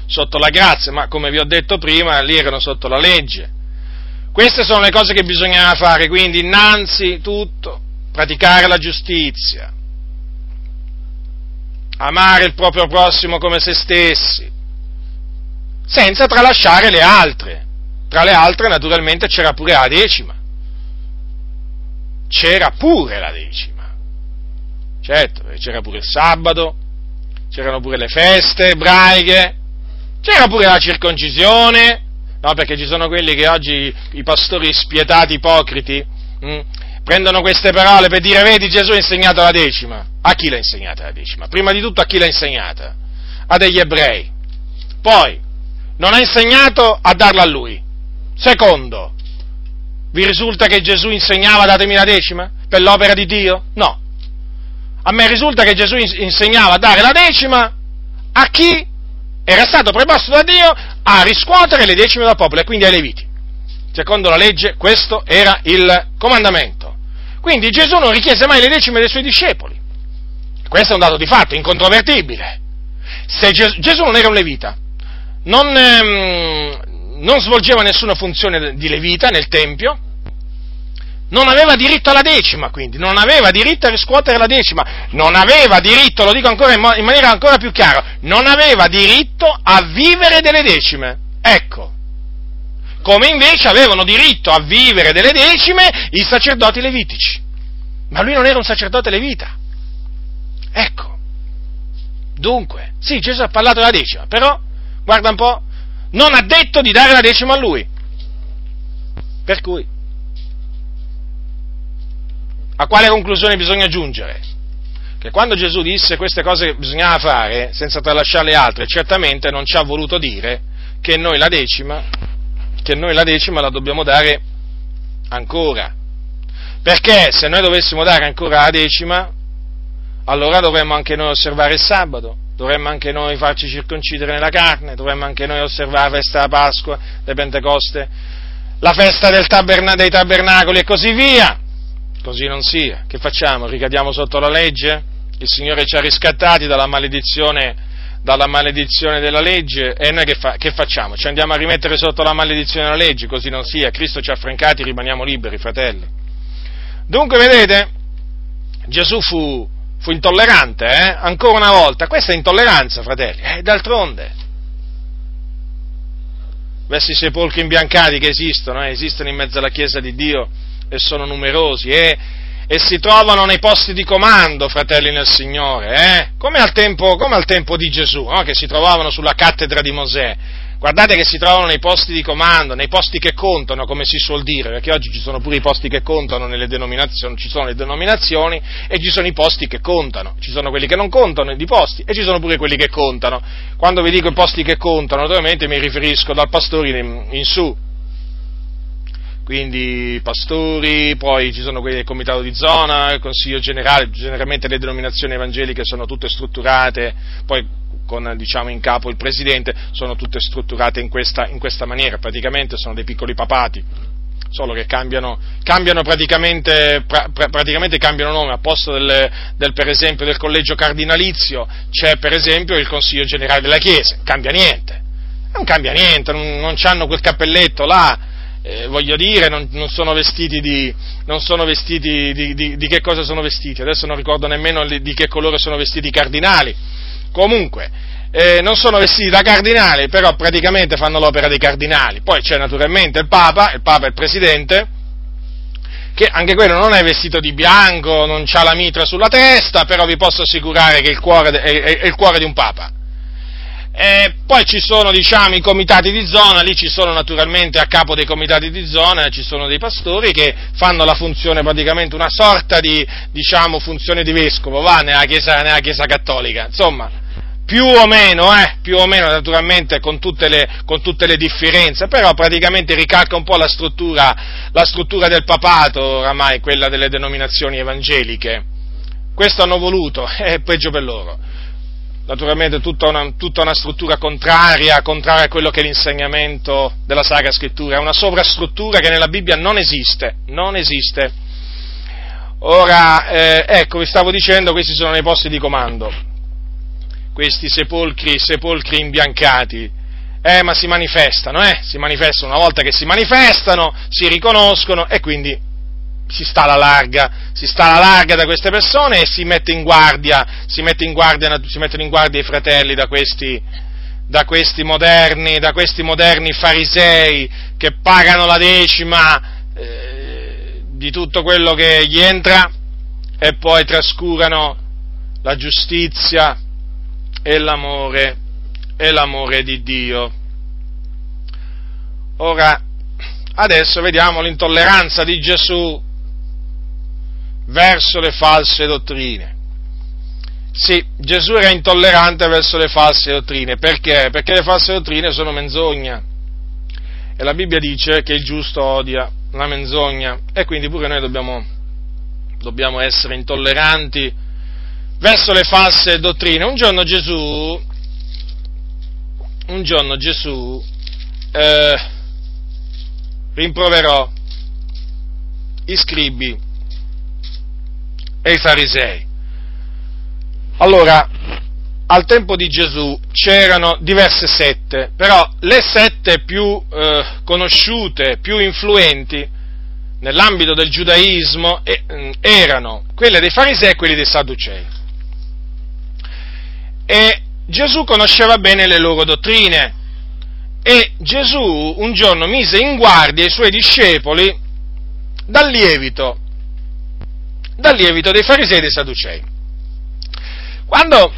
Speaker 1: sotto la grazia, ma come vi ho detto prima, lì erano sotto la legge. Queste sono le cose che bisognava fare, quindi innanzitutto praticare la giustizia, amare il proprio prossimo come se stessi, senza tralasciare le altre. Tra le altre naturalmente c'era pure la decima. C'era pure la decima. Certo, c'era pure il sabato, c'erano pure le feste ebraiche, c'era pure la circoncisione, no? Perché ci sono quelli che oggi, i pastori spietati, ipocriti, mh, hm, prendono queste parole per dire, vedi Gesù ha insegnato la decima. A chi l'ha insegnata la decima? Prima di tutto a chi l'ha insegnata? A degli ebrei. Poi, non ha insegnato a darla a lui. Secondo, vi risulta che Gesù insegnava datemi la decima? Per l'opera di Dio? No. A me risulta che Gesù insegnava a dare la decima a chi era stato preposto da Dio a riscuotere le decime dal popolo e quindi ai Leviti. Secondo la legge questo era il comandamento. Quindi Gesù non richiese mai le decime dei suoi discepoli. Questo è un dato di fatto, incontrovertibile. Se Gesù non era un levita, non, ehm, non svolgeva nessuna funzione di levita nel Tempio, non aveva diritto alla decima, quindi, non aveva diritto a riscuotere la decima, non aveva diritto, lo dico ancora in, maniera ancora più chiara, non aveva diritto a vivere delle decime. Ecco. Come invece avevano diritto a vivere delle decime i sacerdoti levitici. Ma lui non era un sacerdote levita. Ecco. Dunque, sì, Gesù ha parlato della decima, però, guarda un po', non ha detto di dare la decima a lui. Per cui, a quale conclusione bisogna giungere? Che quando Gesù disse queste cose che bisognava fare, senza tralasciare le altre, certamente non ci ha voluto dire che noi la decima, noi la decima la dobbiamo dare ancora. Perché se noi dovessimo dare ancora la decima, allora dovremmo anche noi osservare il sabato, dovremmo anche noi farci circoncidere nella carne, dovremmo anche noi osservare la festa della Pasqua, del Pentecoste, la festa taberna- dei tabernacoli e così via. Così non sia. Che facciamo? Ricadiamo sotto la legge? Il Signore ci ha riscattati dalla maledizione, dalla maledizione della legge e noi che, fa- che, facciamo? Ci andiamo a rimettere sotto la maledizione della legge? Così non sia. Cristo ci ha affrancati, rimaniamo liberi, fratelli. Dunque, vedete, Gesù fu, fu intollerante, eh? ancora una volta. Questa è intolleranza, fratelli, eh, d'altronde. Questi sepolcri imbiancati che esistono, eh, esistono in mezzo alla Chiesa di Dio e sono numerosi eh? e si trovano nei posti di comando, fratelli nel Signore, eh? come, al tempo, come, al tempo, di Gesù, no? che si trovavano sulla cattedra di Mosè. Guardate che si trovano nei posti di comando, nei posti che contano, come si suol dire, perché oggi ci sono pure i posti che contano nelle denominazioni, ci sono le denominazioni e ci sono i posti che contano, ci sono quelli che non contano di posti e ci sono pure quelli che contano. Quando vi dico i posti che contano, naturalmente mi riferisco dal pastore in, in su, quindi pastori, poi ci sono quelli del comitato di zona, il consiglio generale, generalmente le denominazioni evangeliche sono tutte strutturate, poi con diciamo, in capo il presidente, sono tutte strutturate in questa, in questa maniera, praticamente sono dei piccoli papati, solo che cambiano, cambiano praticamente, pra, praticamente, cambiano nome, a posto del, del, per esempio del collegio cardinalizio c'è per esempio il consiglio generale della Chiesa, cambia niente, non cambia niente, non, non hanno quel cappelletto là, eh, voglio dire, non, non, sono vestiti, di, non sono vestiti di, di, di, che cosa sono vestiti, adesso non ricordo nemmeno di che colore sono vestiti i cardinali, comunque eh, non sono vestiti da cardinali, però praticamente fanno l'opera dei cardinali. Poi c'è naturalmente il Papa, il Papa è il Presidente, che anche quello non è vestito di bianco, non ha la mitra sulla testa, però vi posso assicurare che il cuore è, è, è il cuore di un Papa. E poi ci sono diciamo, i comitati di zona, lì ci sono naturalmente a capo dei comitati di zona, ci sono dei pastori che fanno la funzione praticamente una sorta di diciamo, funzione di vescovo, va nella chiesa, nella chiesa cattolica, insomma, più o meno, eh, più o meno naturalmente con tutte, le, con tutte le differenze, però praticamente ricalca un po' la struttura, la struttura del papato, oramai quella delle denominazioni evangeliche. Questo hanno voluto, è peggio per loro naturalmente tutta una, tutta una, struttura contraria, contraria a quello che è l'insegnamento della Sacra Scrittura, è una sovrastruttura che nella Bibbia non esiste, non esiste. Ora, eh, ecco, vi stavo dicendo, questi sono nei posti di comando, questi sepolcri, sepolcri imbiancati, eh, ma si manifestano, eh, si manifestano, una volta che si manifestano, si riconoscono e quindi si sta alla larga, si sta alla larga da queste persone e si mette in guardia, si, mette in guardia, si mettono in guardia i fratelli da questi, da questi moderni, da questi moderni farisei che pagano la decima, eh, di tutto quello che gli entra e poi trascurano la giustizia e l'amore, e l'amore di Dio. Ora, adesso vediamo l'intolleranza di Gesù verso le false dottrine. Sì, Gesù era intollerante verso le false dottrine, perché? Perché le false dottrine sono menzogna. E la Bibbia dice che il giusto odia la menzogna e quindi pure noi dobbiamo, dobbiamo essere intolleranti verso le false dottrine. Un giorno Gesù, un giorno Gesù eh, rimproverò i scribi e i farisei. Allora, al tempo di Gesù c'erano diverse sette, però le sette più eh, conosciute, più influenti nell'ambito del giudaismo eh, erano quelle dei farisei e quelle dei sadducei. E Gesù conosceva bene le loro dottrine e Gesù un giorno mise in guardia i suoi discepoli dal lievito, dal lievito dei farisei e dei sadducei. Quando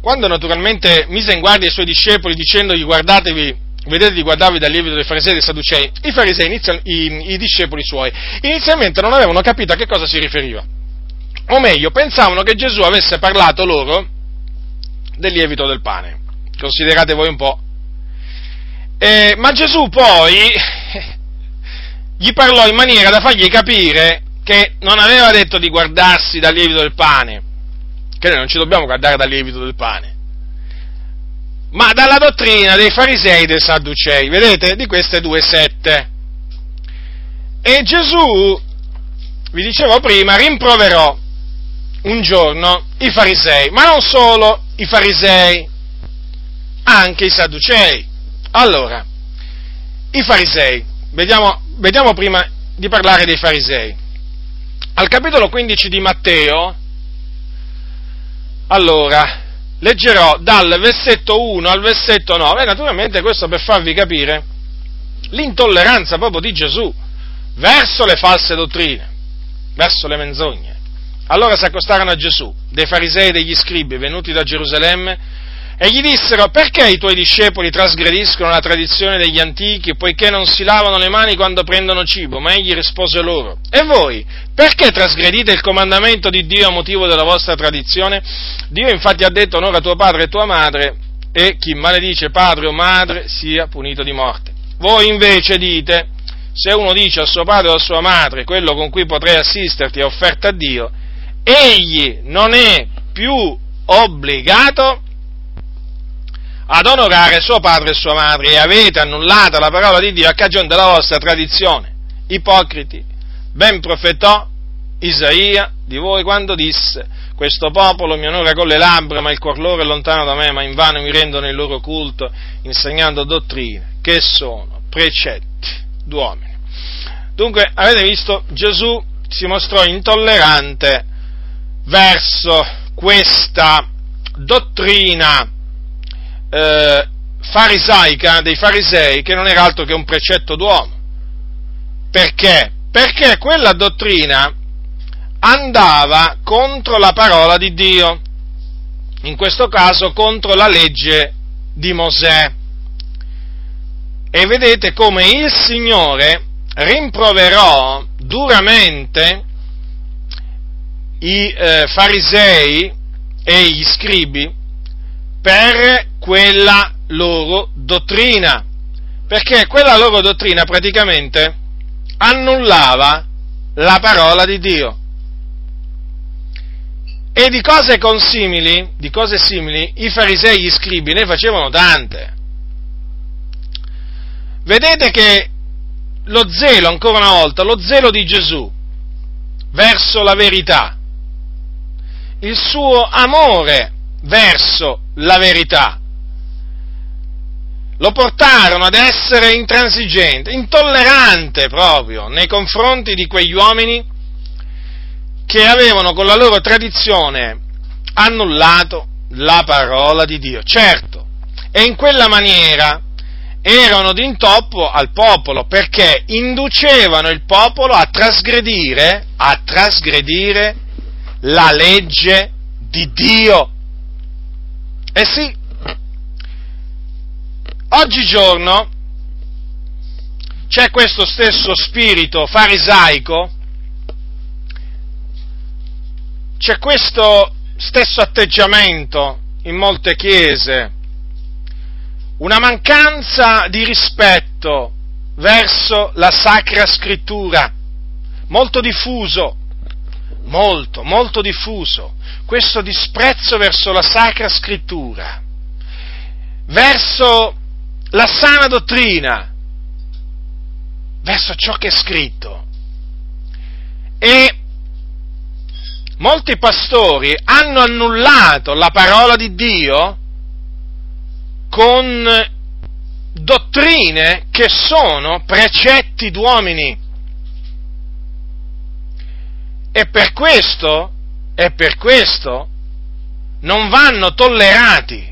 Speaker 1: quando naturalmente mise in guardia i suoi discepoli dicendogli guardatevi, vedete di guardarvi dal lievito dei farisei e dei sadducei, i farisei, inizial, i, i discepoli suoi, inizialmente non avevano capito a che cosa si riferiva. O meglio, pensavano che Gesù avesse parlato loro del lievito del pane. Considerate voi un po'. Eh, ma Gesù poi gli parlò in maniera da fargli capire che non aveva detto di guardarsi dal lievito del pane, che noi non ci dobbiamo guardare dal lievito del pane, ma dalla dottrina dei farisei e dei sadducei, vedete, di queste due sette. E Gesù, vi dicevo prima, rimproverò un giorno i farisei, ma non solo i farisei, anche i sadducei. Allora, i farisei, vediamo, vediamo prima di parlare dei farisei. Al capitolo 15 di Matteo, allora, leggerò dal versetto 1 al versetto 9, naturalmente questo per farvi capire l'intolleranza proprio di Gesù verso le false dottrine, verso le menzogne. Allora si accostarono a Gesù, dei farisei e degli scribi venuti da Gerusalemme, e gli dissero, perché i tuoi discepoli trasgrediscono la tradizione degli antichi, poiché non si lavano le mani quando prendono cibo? Ma egli rispose loro, e voi, perché trasgredite il comandamento di Dio a motivo della vostra tradizione? Dio infatti ha detto, onora tuo padre e tua madre, e chi maledice padre o madre sia punito di morte. Voi invece dite, se uno dice a suo padre o a sua madre, quello con cui potrei assisterti è offerta a Dio, egli non è più obbligato ad onorare suo padre e sua madre e avete annullata la parola di Dio a cagione della vostra tradizione. Ipocriti, ben profetò Isaia di voi quando disse questo popolo mi onora con le labbra ma il cuor loro è lontano da me ma invano mi rendono il loro culto insegnando dottrine che sono precetti d'uomini. Dunque avete visto Gesù si mostrò intollerante verso questa dottrina eh, farisaica dei farisei che non era altro che un precetto d'uomo. Perché? Perché quella dottrina andava contro la parola di Dio, in questo caso contro la legge di Mosè. E vedete come il Signore rimproverò duramente i eh, farisei e gli scribi per quella loro dottrina, perché quella loro dottrina praticamente annullava la parola di Dio. E di cose consimili, di cose simili, i farisei e gli scribi ne facevano tante. Vedete che lo zelo, ancora una volta, lo zelo di Gesù verso la verità, il suo amore verso la verità. Lo portarono ad essere intransigente, intollerante proprio nei confronti di quegli uomini che avevano con la loro tradizione annullato la parola di Dio. Certo, e in quella maniera erano d'intoppo al popolo perché inducevano il popolo a trasgredire, a trasgredire la legge di Dio. Eh sì, oggigiorno c'è questo stesso spirito farisaico, c'è questo stesso atteggiamento in molte chiese, una mancanza di rispetto verso la Sacra Scrittura, molto diffuso, molto, molto diffuso, questo disprezzo verso la Sacra Scrittura, verso la sana dottrina, verso ciò che è scritto. E molti pastori hanno annullato la parola di Dio con dottrine che sono precetti d'uomini. E per questo, e per questo, non vanno tollerati,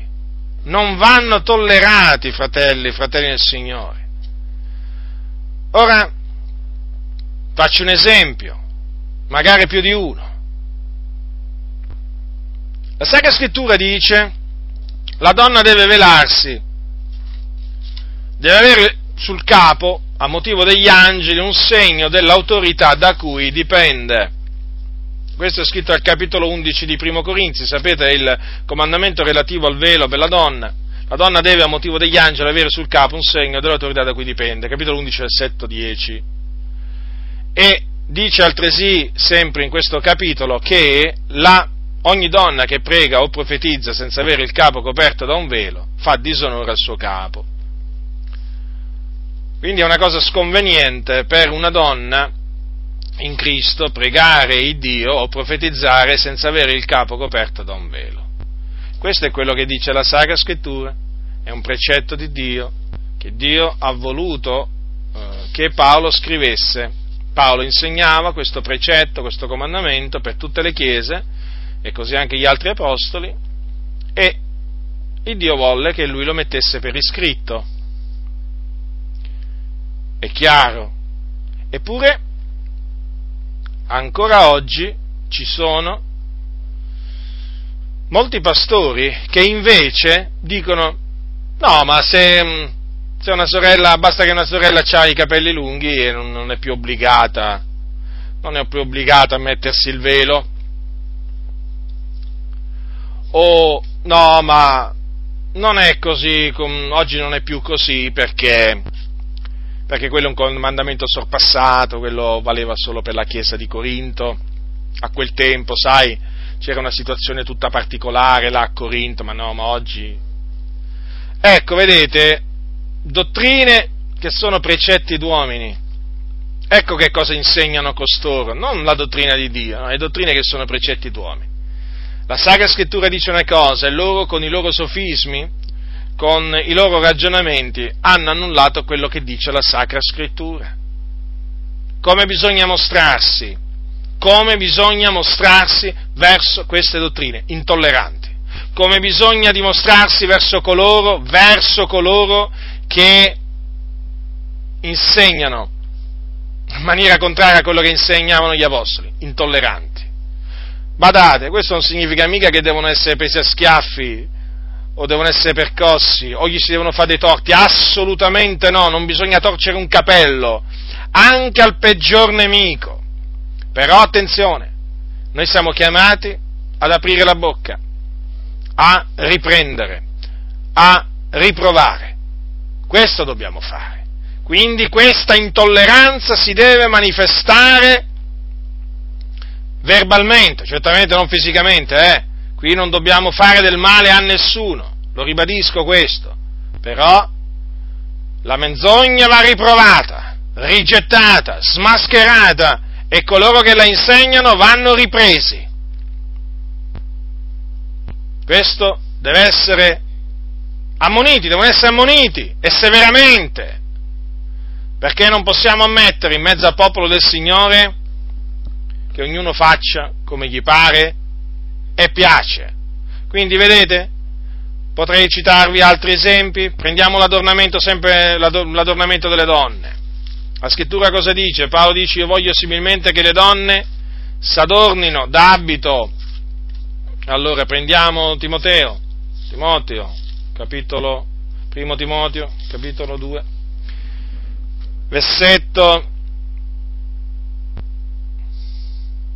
Speaker 1: non vanno tollerati, fratelli, fratelli del Signore. Ora, faccio un esempio, magari più di uno. La Sacra Scrittura dice la donna deve velarsi, deve avere sul capo, a motivo degli angeli, un segno dell'autorità da cui dipende. Questo è scritto al capitolo 11 di Primo Corinzi, sapete, è il comandamento relativo al velo per la donna. La donna deve, a motivo degli angeli, avere sul capo un segno dell'autorità da cui dipende. Capitolo 11, versetto 10. E dice altresì, sempre in questo capitolo, che la ogni donna che prega o profetizza senza avere il capo coperto da un velo fa disonore al suo capo. Quindi è una cosa sconveniente per una donna in Cristo pregare il Dio o profetizzare senza avere il capo coperto da un velo. Questo è quello che dice la Sacra Scrittura, è un precetto di Dio che Dio ha voluto eh, che Paolo scrivesse. Paolo insegnava questo precetto, questo comandamento per tutte le chiese e così anche gli altri apostoli, e il Dio volle che lui lo mettesse per iscritto. È chiaro. Eppure, ancora oggi ci sono molti pastori che invece dicono, no, ma se, se una sorella, basta che una sorella ha i capelli lunghi e non, non è più obbligata, non è più obbligata a mettersi il velo, o no, ma non è così, oggi non è più così perché, perché quello è un comandamento sorpassato, quello valeva solo per la chiesa di Corinto, a quel tempo, sai, c'era una situazione tutta particolare là a Corinto, ma no, ma oggi... Ecco, vedete, dottrine che sono precetti d'uomini. Ecco che cosa insegnano costoro, non la dottrina di Dio, no, le dottrine che sono precetti d'uomini. La Sacra Scrittura dice una cosa e loro con i loro sofismi, con i loro ragionamenti, hanno annullato quello che dice la Sacra Scrittura. Come bisogna mostrarsi? Come bisogna mostrarsi verso queste dottrine intolleranti? Come bisogna dimostrarsi verso coloro, verso coloro che insegnano in maniera contraria a quello che insegnavano gli apostoli, intolleranti. Badate, questo non significa mica che devono essere presi a schiaffi o devono essere percossi o gli si devono fare dei torti, assolutamente no, non bisogna torcere un capello, anche al peggior nemico. Però attenzione, noi siamo chiamati ad aprire la bocca, a riprendere, a riprovare. Questo dobbiamo fare. Quindi questa intolleranza si deve manifestare verbalmente, certamente non fisicamente, eh? Qui non dobbiamo fare del male a nessuno, lo ribadisco questo, però la menzogna va riprovata, rigettata, smascherata e coloro che la insegnano vanno ripresi. Questo deve essere ammoniti, devono essere ammoniti e severamente, perché non possiamo ammettere in mezzo al popolo del Signore che ognuno faccia come gli pare e piace. Quindi vedete, potrei citarvi altri esempi, prendiamo l'adornamento, sempre l'adornamento delle donne. La scrittura cosa dice? Paolo dice io voglio similmente che le donne s'adornino d'abito. Allora prendiamo Timoteo, Timoteo, capitolo, primo Timoteo, capitolo 2, versetto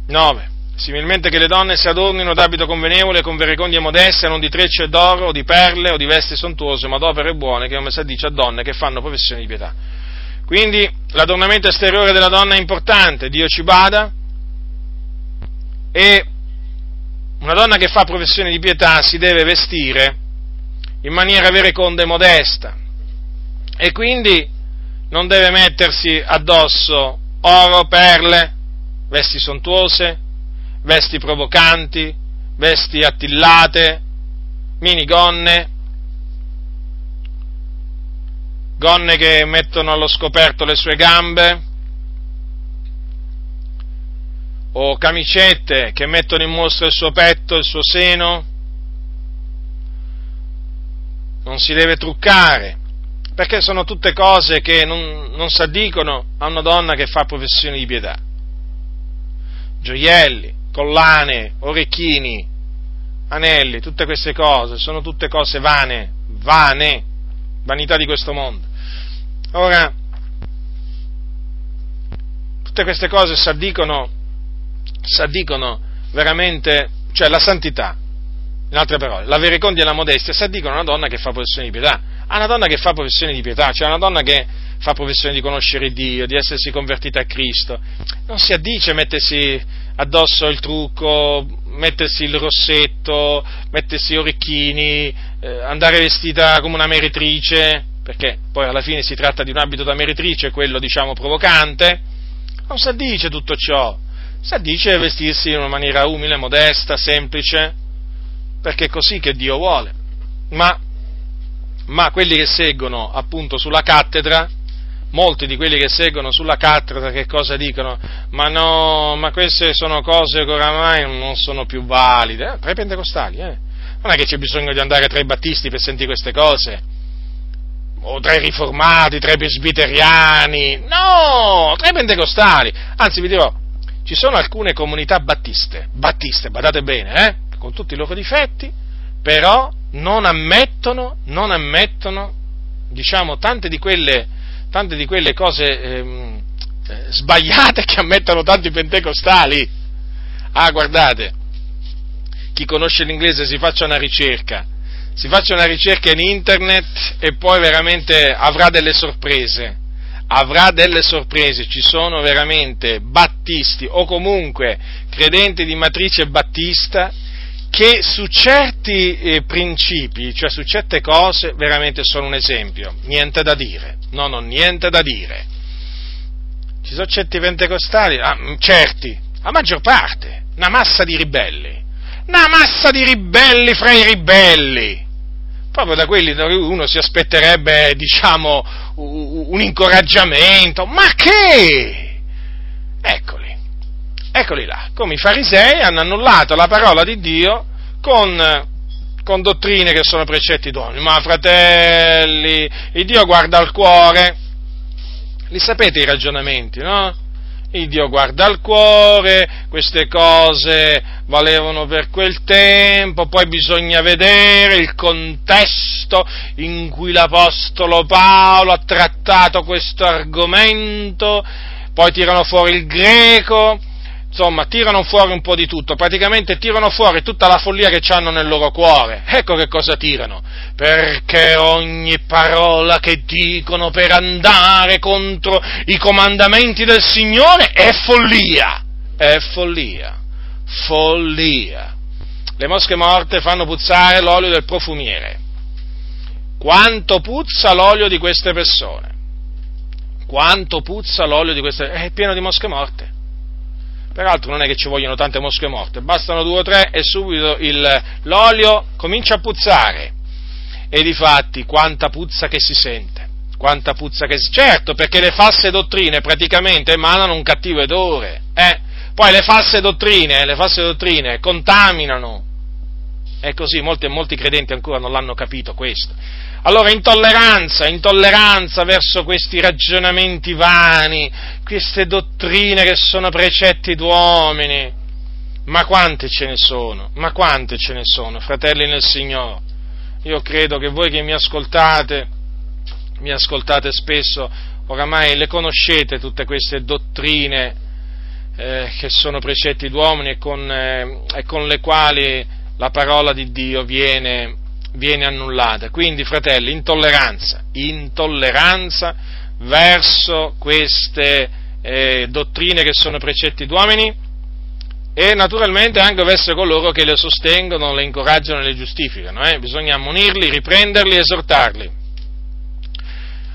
Speaker 1: 9. Similmente che le donne si adornino d'abito convenevole, con verecondia modeste, non di trecce d'oro, o di perle, o di vesti sontuose, ma d'opere buone, che come si dice a donne che fanno professione di pietà. Quindi l'adornamento esteriore della donna è importante, Dio ci bada, e una donna che fa professione di pietà si deve vestire in maniera vereconda e modesta, e quindi non deve mettersi addosso oro, perle, vesti sontuose, vesti provocanti, vesti attillate, minigonne, gonne che mettono allo scoperto le sue gambe, o camicette che mettono in mostra il suo petto, il suo seno. Non si deve truccare, perché sono tutte cose che non, non addicono a una donna che fa professione di pietà gioielli, collane, orecchini, anelli, tutte queste cose, sono tutte cose vane, vane, vanità di questo mondo. Ora, tutte queste cose si addicono, si addicono veramente, cioè la santità, in altre parole, la verecondia e la modestia si addicono a una donna che fa professione di pietà, a una donna che fa professione di pietà, cioè a una donna che fa professione di conoscere Dio, di essersi convertita a Cristo, non si addice mettersi addosso il trucco, mettersi il rossetto, mettersi gli orecchini, eh, andare vestita come una meretrice, perché poi alla fine si tratta di un abito da meretrice, quello diciamo provocante, non si addice tutto ciò, si addice vestirsi in una maniera umile, modesta, semplice, perché è così che Dio vuole. Ma, ma quelli che seguono appunto sulla cattedra, molti di quelli che seguono sulla cattedra che cosa dicono? Ma no, ma queste sono cose che oramai non sono più valide. Eh, tra i pentecostali, eh. Non è che c'è bisogno di andare tra i battisti per sentire queste cose. O tra i riformati, tra i presbiteriani. No, tra i pentecostali. Anzi, vi dirò, ci sono alcune comunità battiste, battiste, badate bene, eh, con tutti i loro difetti, però non ammettono, non ammettono, diciamo, tante di quelle tante di quelle cose ehm, eh, sbagliate che ammettono tanti pentecostali. Ah, guardate, chi conosce l'inglese si faccia una ricerca, si faccia una ricerca in internet e poi veramente avrà delle sorprese. Avrà delle sorprese, ci sono veramente battisti o comunque credenti di matrice battista che su certi eh, principi, cioè su certe cose, veramente sono un esempio, niente da dire, no, no, niente da dire. Ci sono certi pentecostali, ah, mm, certi, la maggior parte, una massa di ribelli, una massa di ribelli fra i ribelli, proprio da quelli da cui uno si aspetterebbe, diciamo, un incoraggiamento, ma che? Eccoli Eccoli là, come i farisei hanno annullato la parola di Dio con, con dottrine che sono precetti d'uomini. Ma fratelli, il Dio guarda al cuore. Li sapete i ragionamenti, no? Il Dio guarda al cuore, queste cose valevano per quel tempo, poi bisogna vedere il contesto in cui l'Apostolo Paolo ha trattato questo argomento, poi tirano fuori il greco, insomma, tirano fuori un po' di tutto, praticamente tirano fuori tutta la follia che hanno nel loro cuore. Ecco che cosa tirano, perché ogni parola che dicono per andare contro i comandamenti del Signore è follia, è follia, follia. Le mosche morte fanno puzzare l'olio del profumiere. Quanto puzza l'olio di queste persone? Quanto puzza l'olio di queste persone? È pieno di mosche morte Peraltro non è che ci vogliono tante mosche morte, bastano due o tre e subito il, l'olio comincia a puzzare. E di fatti quanta puzza che si sente, quanta puzza che si... Certo, perché le false dottrine praticamente emanano un cattivo odore, eh? Poi le false dottrine, le false dottrine contaminano. È così, molti, molti credenti ancora non l'hanno capito questo. Allora intolleranza, intolleranza verso questi ragionamenti vani, queste dottrine che sono precetti d'uomini. Ma quante ce ne sono? Ma quante ce ne sono, fratelli nel Signore? Io credo che voi che mi ascoltate, mi ascoltate spesso, oramai le conoscete tutte queste dottrine eh, che sono precetti d'uomini e con, eh, e con le quali la parola di Dio viene viene annullata. Quindi, fratelli, intolleranza, intolleranza verso queste eh, dottrine che sono precetti d'uomini e naturalmente anche verso coloro che le sostengono, le incoraggiano e le giustificano. Eh? Bisogna ammonirli, riprenderli, esortarli.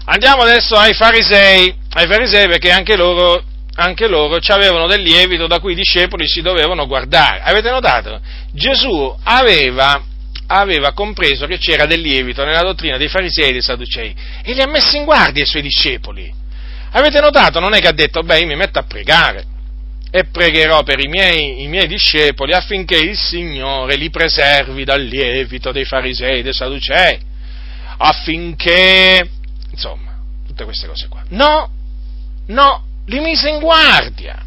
Speaker 1: Andiamo adesso ai farisei, ai farisei perché anche loro, anche loro avevano del lievito da cui i discepoli si dovevano guardare. Avete notato? Gesù aveva aveva compreso che c'era del lievito nella dottrina dei farisei e dei sadducei e li ha messi in guardia i suoi discepoli. Avete notato? Non è che ha detto, beh, io mi metto a pregare e pregherò per i miei, i miei discepoli affinché il Signore li preservi dal lievito dei farisei e dei sadducei, affinché, insomma, tutte queste cose qua. No, no, li mise in guardia,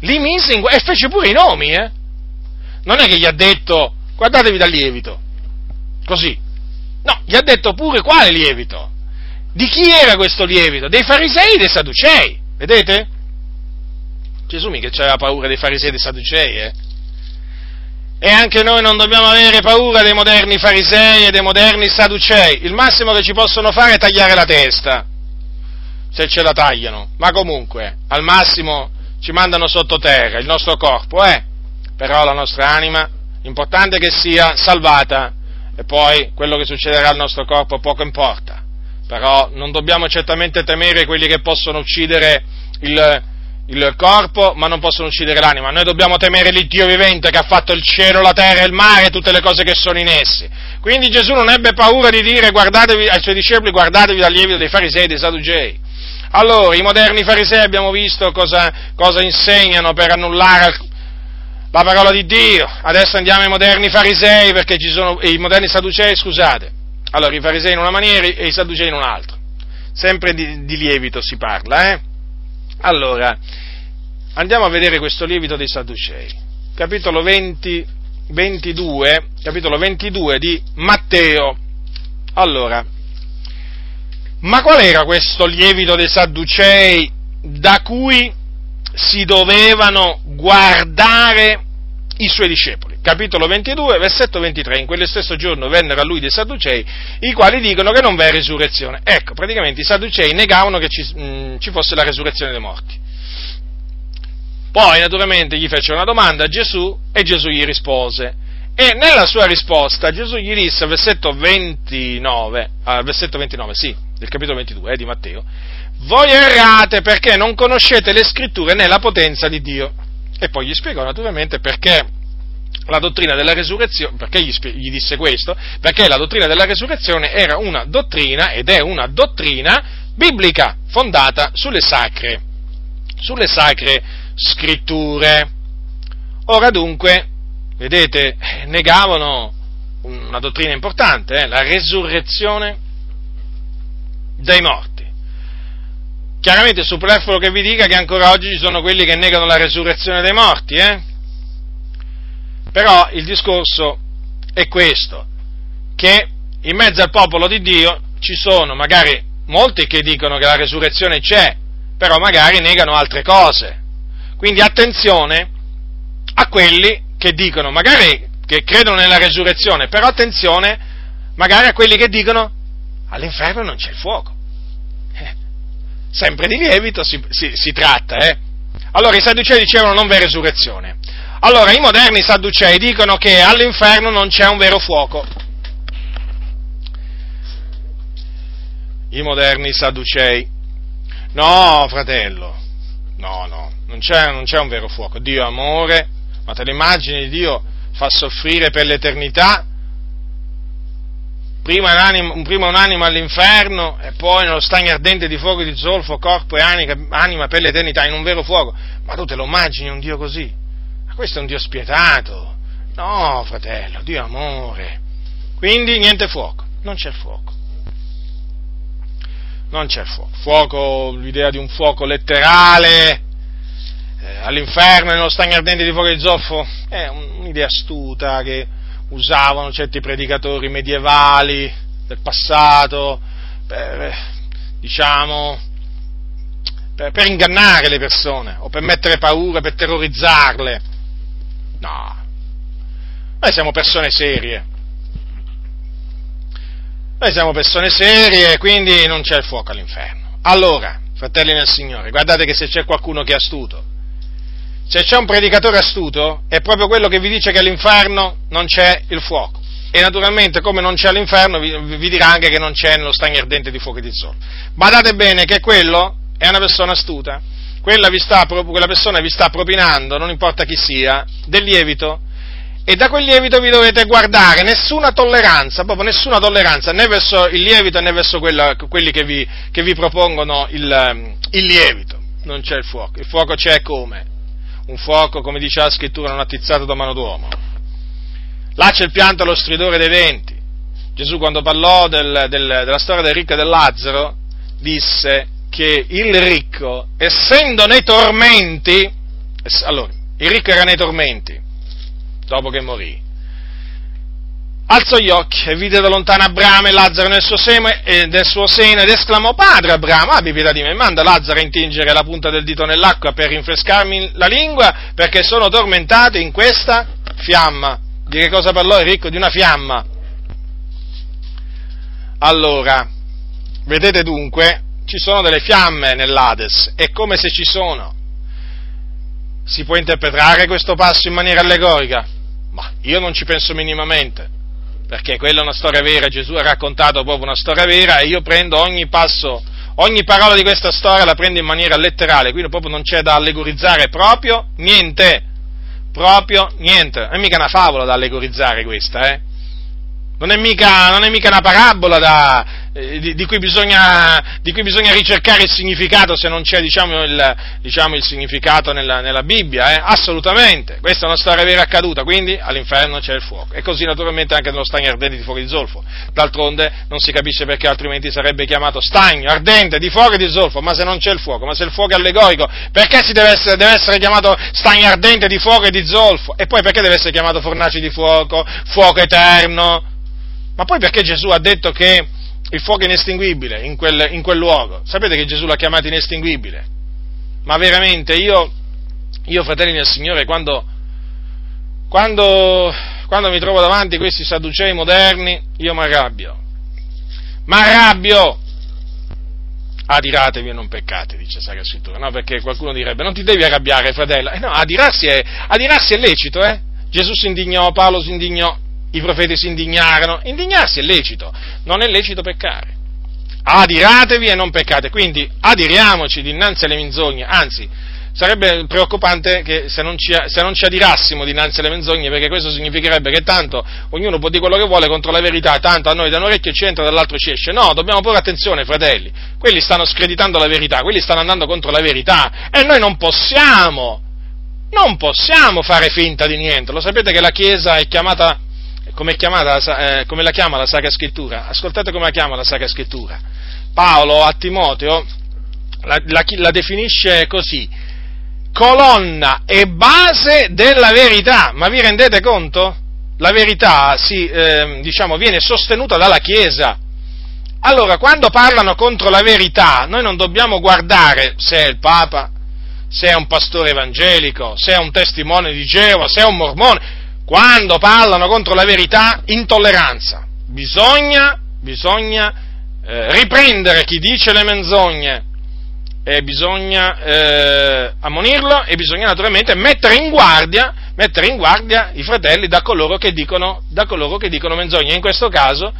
Speaker 1: li mise in guardia e fece pure i nomi, eh? Non è che gli ha detto, guardatevi dal lievito. Così. No, gli ha detto pure quale lievito. Di chi era questo lievito? Dei farisei e dei sadducei. Vedete? Gesù mica aveva paura dei farisei e dei sadducei, eh? E anche noi non dobbiamo avere paura dei moderni farisei e dei moderni sadducei. Il massimo che ci possono fare è tagliare la testa, se ce la tagliano. Ma comunque, al massimo ci mandano sottoterra il nostro corpo, eh? Però la nostra anima L'importante è che sia salvata e poi quello che succederà al nostro corpo poco importa. Però non dobbiamo certamente temere quelli che possono uccidere il, il corpo, ma non possono uccidere l'anima. Noi dobbiamo temere l'Iddio vivente che ha fatto il cielo, la terra il mare e tutte le cose che sono in essi. Quindi Gesù non ebbe paura di dire ai suoi discepoli guardatevi dal lievito dei farisei e dei sadugei. Allora, i moderni farisei abbiamo visto cosa, cosa insegnano per annullare la parola di Dio. Adesso andiamo ai moderni farisei, perché ci sono, i moderni sadducei, scusate. Allora, i farisei in una maniera e i sadducei in un'altra. Sempre di, di lievito si parla, eh? Allora, andiamo a vedere questo lievito dei sadducei. Capitolo 20, 22, capitolo 22 di Matteo. Allora, ma qual era questo lievito dei sadducei da cui si dovevano guardare i suoi discepoli. Capitolo 22, versetto 23. In quello stesso giorno vennero a lui dei Sadducei, i quali dicono che non v'è risurrezione. Ecco, praticamente i Sadducei negavano che ci, mh, mm, ci fosse la resurrezione dei morti. Poi, naturalmente, gli fecero una domanda a Gesù e Gesù gli rispose. E nella sua risposta Gesù gli disse, versetto 29, ah, versetto 29, sì, del capitolo 22 eh, di Matteo, voi errate perché non conoscete le scritture né la potenza di Dio. E poi gli spiegò naturalmente perché la dottrina della resurrezione, perché gli, gli, disse questo? Perché la dottrina della resurrezione era una dottrina ed è una dottrina biblica fondata sulle sacre, sulle sacre scritture. Ora dunque, vedete, negavano una dottrina importante, eh, la resurrezione dei morti. Chiaramente è superfluo che vi dica che ancora oggi ci sono quelli che negano la resurrezione dei morti, eh? Però il discorso è questo, che in mezzo al popolo di Dio ci sono magari molti che dicono che la resurrezione c'è, però magari negano altre cose. Quindi attenzione a quelli che dicono, magari che credono nella resurrezione, però attenzione magari a quelli che dicono all'inferno non c'è il fuoco sempre di lievito si, si, si tratta, eh? Allora i sadducei dicevano non v'è resurrezione. Allora i moderni sadducei dicono che all'inferno non c'è un vero fuoco. I moderni sadducei. No, fratello. No, no. non c'è, non c'è un vero fuoco. Dio è amore, ma te l'immagini Dio fa soffrire per l'eternità prima un'anima, prima un'anima all'inferno e poi nello stagno ardente di fuoco di zolfo, corpo e anima, anima per l'eternità in un vero fuoco. Ma tu te lo immagini un Dio così? Ma questo è un Dio spietato. No, fratello, Dio amore. Quindi niente fuoco, non c'è fuoco. Non c'è fuoco. Fuoco, l'idea di un fuoco letterale eh, all'inferno, nello stagno ardente di fuoco di zolfo, è un'idea astuta che usavano certi predicatori medievali del passato per, diciamo, per, per ingannare le persone o per mettere paura, per terrorizzarle. No, noi siamo persone serie. Noi siamo persone serie quindi non c'è il fuoco all'inferno. Allora, fratelli nel Signore, guardate che se c'è qualcuno che è astuto, se c'è un predicatore astuto, è proprio quello che vi dice che all'inferno non c'è il fuoco. E naturalmente, come non c'è all'inferno, vi, vi dirà anche che non c'è nello stagno ardente di fuoco di sole. Badate bene che quello è una persona astuta. Quella, sta, quella persona vi sta propinando, non importa chi sia, del lievito e da quel lievito vi dovete guardare, nessuna tolleranza, proprio nessuna tolleranza, né verso il lievito né verso quella, quelli che vi, che vi propongono il, il, lievito. Non c'è il fuoco, il fuoco c'è come? Un fuoco, come dice la scrittura, non attizzato da mano d'uomo. Là c'è il pianto e lo stridore dei venti. Gesù quando parlò del, del, della storia del ricco e del Lazzaro disse che il ricco, essendo nei tormenti, allora, il ricco era nei tormenti, dopo che morì, alzò gli occhi e vide da lontano Abramo e Lazzaro nel suo, seme, eh, nel suo seno ed esclamò, Padre Abramo, abbi pietà di me, manda Lazzaro a intingere la punta del dito nell'acqua per rinfrescarmi la lingua, perché sono tormentato in questa fiamma. Di che cosa parlò il ricco? Di una fiamma. Allora, vedete dunque, ci sono delle fiamme nell'Ades, è come se ci sono. Si può interpretare questo passo in maniera allegorica? Ma io non ci penso minimamente perché quella è una storia vera, Gesù ha raccontato proprio una storia vera e io prendo ogni passo, ogni parola di questa storia la prendo in maniera letterale, quindi proprio non c'è da allegorizzare proprio niente, proprio niente, non è mica una favola da allegorizzare questa, eh? Non è, mica, non è mica una parabola da, eh, di, di, cui bisogna, di, cui bisogna, ricercare il significato se non c'è diciamo, il, diciamo, il, significato nella, nella Bibbia, eh? assolutamente. Questa è una storia vera accaduta, quindi all'inferno c'è il fuoco. E così naturalmente anche nello stagno ardente di fuoco di zolfo. D'altronde non si capisce perché altrimenti sarebbe chiamato stagno ardente di fuoco e di zolfo, ma se non c'è il fuoco, ma se il fuoco è allegorico, perché si deve essere, deve essere chiamato stagno ardente di fuoco e di zolfo? E poi perché deve essere chiamato fornaci di fuoco, fuoco eterno? Ma poi perché Gesù ha detto che il fuoco è inestinguibile in quel, in quel luogo? Sapete che Gesù l'ha chiamato inestinguibile? Ma veramente io, io fratelli del Signore, quando, quando, quando mi trovo davanti questi sadducei moderni, io mi arrabbio. Mi arrabbio! Adiratevi e non peccate, dice Sacra Scrittura. No, perché qualcuno direbbe, non ti devi arrabbiare, fratello. Eh no, adirarsi è, adirarsi è lecito, eh? Gesù si indignò, Paolo si indignò, i profeti si indignarono, indignarsi è lecito, non è lecito peccare. Adiratevi e non peccate, quindi adiriamoci dinanzi alle menzogne, anzi sarebbe preoccupante che se non, ci, se non ci adirassimo dinanzi alle menzogne, perché questo significherebbe che tanto ognuno può dire quello che vuole contro la verità, tanto a noi da un orecchio ci entra, dall'altro ci esce. No, dobbiamo porre attenzione, fratelli, quelli stanno screditando la verità, quelli stanno andando contro la verità e noi non possiamo, non possiamo fare finta di niente. Lo sapete che la Chiesa è chiamata come, chiamata, eh, come la chiama la Sacra Scrittura? Ascoltate come la chiama la Sacra Scrittura. Paolo a Timoteo la, la, la definisce così, colonna e base della verità. Ma vi rendete conto? La verità si, eh, diciamo, viene sostenuta dalla Chiesa. Allora, quando parlano contro la verità, noi non dobbiamo guardare se è il Papa, se è un pastore evangelico, se è un testimone di Geova, se è un mormone quando parlano contro la verità, intolleranza. Bisogna, bisogna eh, riprendere chi dice le menzogne e bisogna eh, ammonirlo e bisogna naturalmente mettere in guardia, mettere in guardia i fratelli da coloro dicono, da coloro che dicono menzogne. In questo caso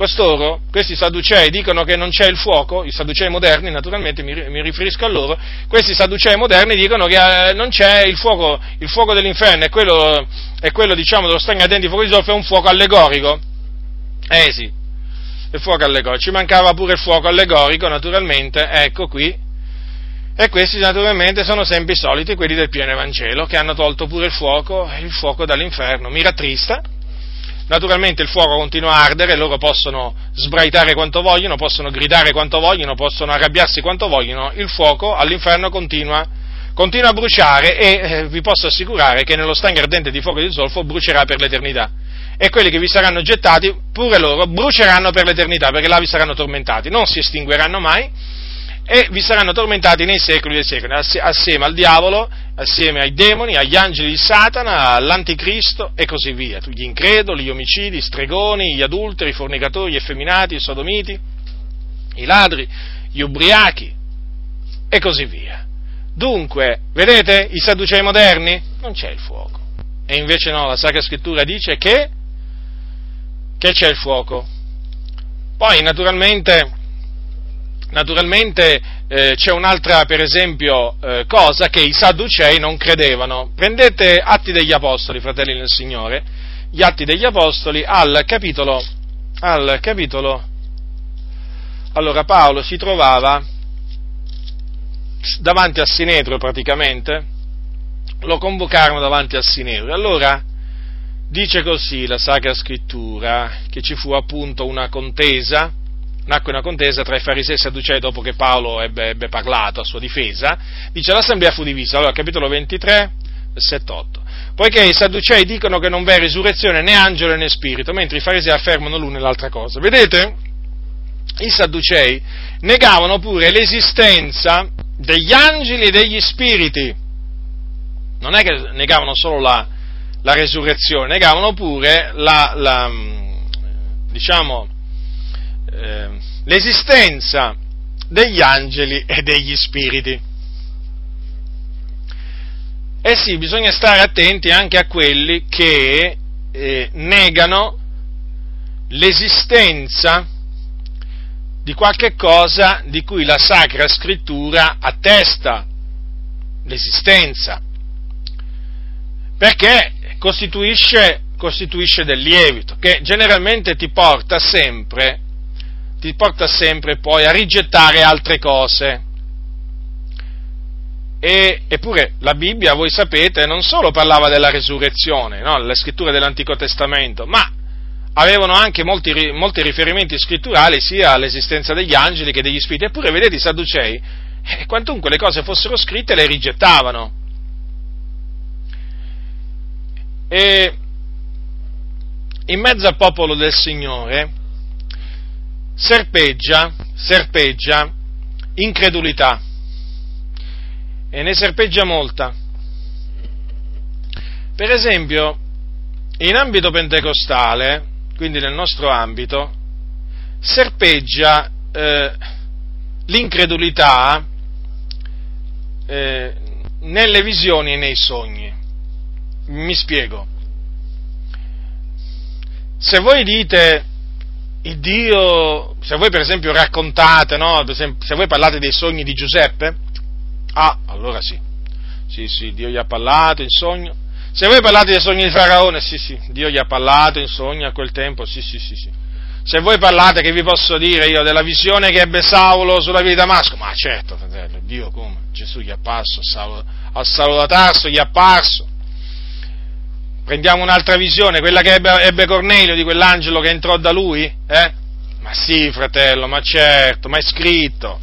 Speaker 1: costoro, questi sadducei, dicono che non c'è il fuoco, i sadducei moderni, naturalmente mi, mi riferisco a loro, questi sadducei moderni dicono che eh, non c'è il fuoco, il fuoco dell'inferno, è quello, è quello diciamo, dello stagno ardente di fuoco di zolfo, è un fuoco allegorico. Eh sì, il fuoco allegorico, ci mancava pure il fuoco allegorico, naturalmente, ecco qui, e questi naturalmente sono sempre i soliti, quelli del pieno Evangelo, che hanno tolto pure il fuoco, il fuoco dall'inferno. Mi rattrista, Naturalmente il fuoco continua a ardere, loro possono sbraitare quanto vogliono, possono gridare quanto vogliono, possono arrabbiarsi quanto vogliono, il fuoco all'inferno continua, continua a bruciare e eh, vi posso assicurare che nello stagno ardente di fuoco di zolfo brucerà per l'eternità. E quelli che vi saranno gettati, pure loro, bruceranno per l'eternità, perché là vi saranno tormentati, non si estingueranno mai, e vi saranno tormentati nei secoli dei secoli, assieme al diavolo, assieme ai demoni, agli angeli di Satana, all'anticristo e così via, gli increduli, gli omicidi, gli stregoni, gli adulteri, i fornicatori, gli effeminati, i sodomiti, i ladri, gli ubriachi e così via. Dunque, vedete i sadducei moderni? Non c'è il fuoco. E invece no, la Sacra Scrittura dice che, che c'è il fuoco. Poi, naturalmente, Naturalmente eh, c'è un'altra, per esempio, eh, cosa che i Sadducei non credevano. Prendete Atti degli Apostoli, fratelli del Signore, gli Atti degli Apostoli al capitolo, al capitolo, allora Paolo si trovava davanti a Sinedro praticamente, lo convocarono davanti a Sinedro. Allora dice così la Sacra Scrittura, che ci fu appunto una contesa, nacque una contesa tra i farisei e i sadducei dopo che Paolo ebbe, ebbe, parlato a sua difesa, dice l'assemblea fu divisa, allora capitolo 23, versetto 8. Poiché i sadducei dicono che non v'è risurrezione né angelo né spirito, mentre i farisei affermano l'una e l'altra cosa. Vedete? I sadducei negavano pure l'esistenza degli angeli e degli spiriti. Non è che negavano solo la, la resurrezione, negavano pure la, la diciamo, eh, l'esistenza degli angeli e degli spiriti. Eh sì, bisogna stare attenti anche a quelli che eh, negano l'esistenza di qualche cosa di cui la Sacra Scrittura attesta l'esistenza, perché costituisce, costituisce del lievito, che generalmente ti porta sempre ti porta sempre poi a rigettare altre cose. E, eppure la Bibbia, voi sapete, non solo parlava della resurrezione, no? le scritture dell'Antico Testamento, ma avevano anche molti, molti, riferimenti scritturali sia all'esistenza degli angeli che degli spiriti. Eppure, vedete, i Sadducei, eh, quantunque le cose fossero scritte, le rigettavano. E in mezzo al popolo del Signore serpeggia, serpeggia incredulità e ne serpeggia molta. Per esempio, in ambito pentecostale, quindi nel nostro ambito, serpeggia eh, l'incredulità eh, nelle visioni e nei sogni. Mi spiego. Se voi dite il Dio, se voi per esempio raccontate, no? se voi parlate dei sogni di Giuseppe, ah, allora sì, sì, sì, Dio gli ha parlato in sogno. Se voi parlate dei sogni di Faraone, sì, sì, Dio gli ha parlato in sogno a quel tempo, sì, sì, sì, sì. Se voi parlate, che vi posso dire io, della visione che ebbe Saulo sulla via di Damasco, ma certo, fratello, Dio come? Gesù gli è apparso a Saulo, a Saulo da Tarso, gli è apparso, Prendiamo un'altra visione, quella che ebbe, ebbe Cornelio di quell'angelo che entrò da lui? Eh? Ma sì, fratello, ma certo, ma è scritto.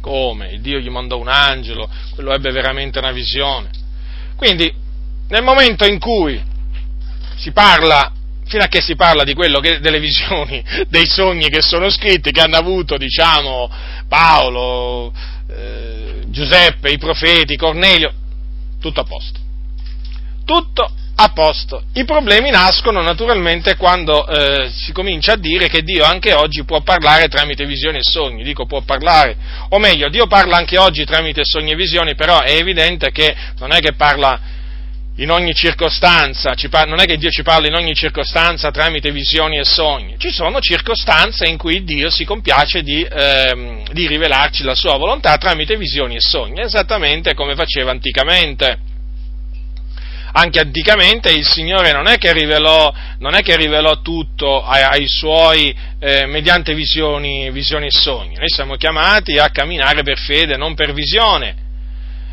Speaker 1: Come? Il Dio gli mandò un angelo, quello ebbe veramente una visione. Quindi, nel momento in cui si parla, fino a che si parla di quello che, delle visioni, dei sogni che sono scritti, che hanno avuto, diciamo, Paolo, eh, Giuseppe, i profeti, Cornelio, tutto a posto. Tutto a posto. I problemi nascono naturalmente quando eh, si comincia a dire che Dio anche oggi può parlare tramite visioni e sogni, dico può parlare, o meglio, Dio parla anche oggi tramite sogni e visioni, però è evidente che non è che parla in ogni circostanza, non è che Dio ci parla in ogni circostanza tramite visioni e sogni, ci sono circostanze in cui Dio si compiace di, eh, di rivelarci la sua volontà tramite visioni e sogni, esattamente come faceva anticamente anche anticamente il Signore non è che rivelò, è che rivelò tutto ai, ai suoi eh, mediante visioni, visioni e sogni. Noi siamo chiamati a camminare per fede, non per visione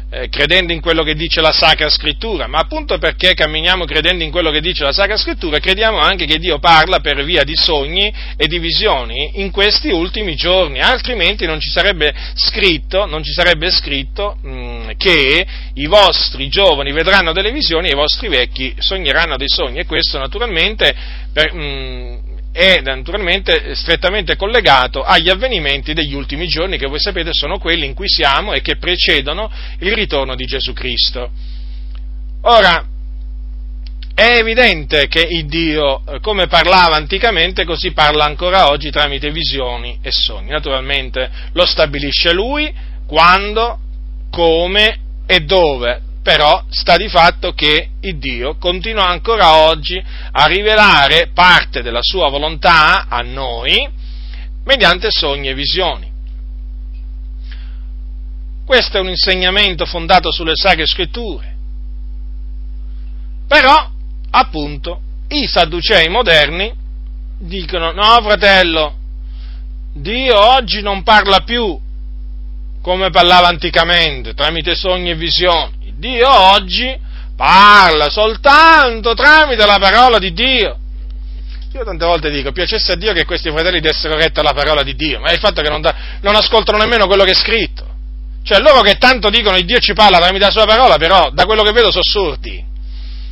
Speaker 1: eh, credendo in quello che dice la Sacra Scrittura, ma appunto perché camminiamo credendo in quello che dice la Sacra Scrittura, crediamo anche che Dio parla per via di sogni e di visioni in questi ultimi giorni, altrimenti non ci sarebbe scritto, ci sarebbe scritto mh, mm, che i vostri giovani vedranno delle visioni e i vostri vecchi sogneranno dei sogni. E questo naturalmente per, mh, mm, è naturalmente strettamente collegato agli avvenimenti degli ultimi giorni che voi sapete sono quelli in cui siamo e che precedono il ritorno di Gesù Cristo. Ora, è evidente che il Dio, eh, come parlava anticamente, così parla ancora oggi tramite visioni e sogni. Naturalmente lo stabilisce Lui quando, come e dove però sta di fatto che Dio continua ancora oggi a rivelare parte della sua volontà a noi mediante sogni e visioni. Questo è un insegnamento fondato sulle sacre scritture. Però, appunto, i sadducei moderni dicono, no fratello, Dio oggi non parla più come parlava anticamente, tramite sogni e visioni. Dio oggi parla soltanto tramite la parola di Dio. Io tante volte dico, piacesse a Dio che questi fratelli dessero retta alla parola di Dio, ma è il fatto che non, da, non ascoltano nemmeno quello che è scritto. Cioè loro che tanto dicono che Dio ci parla tramite la sua parola, però da quello che vedo sono sordi.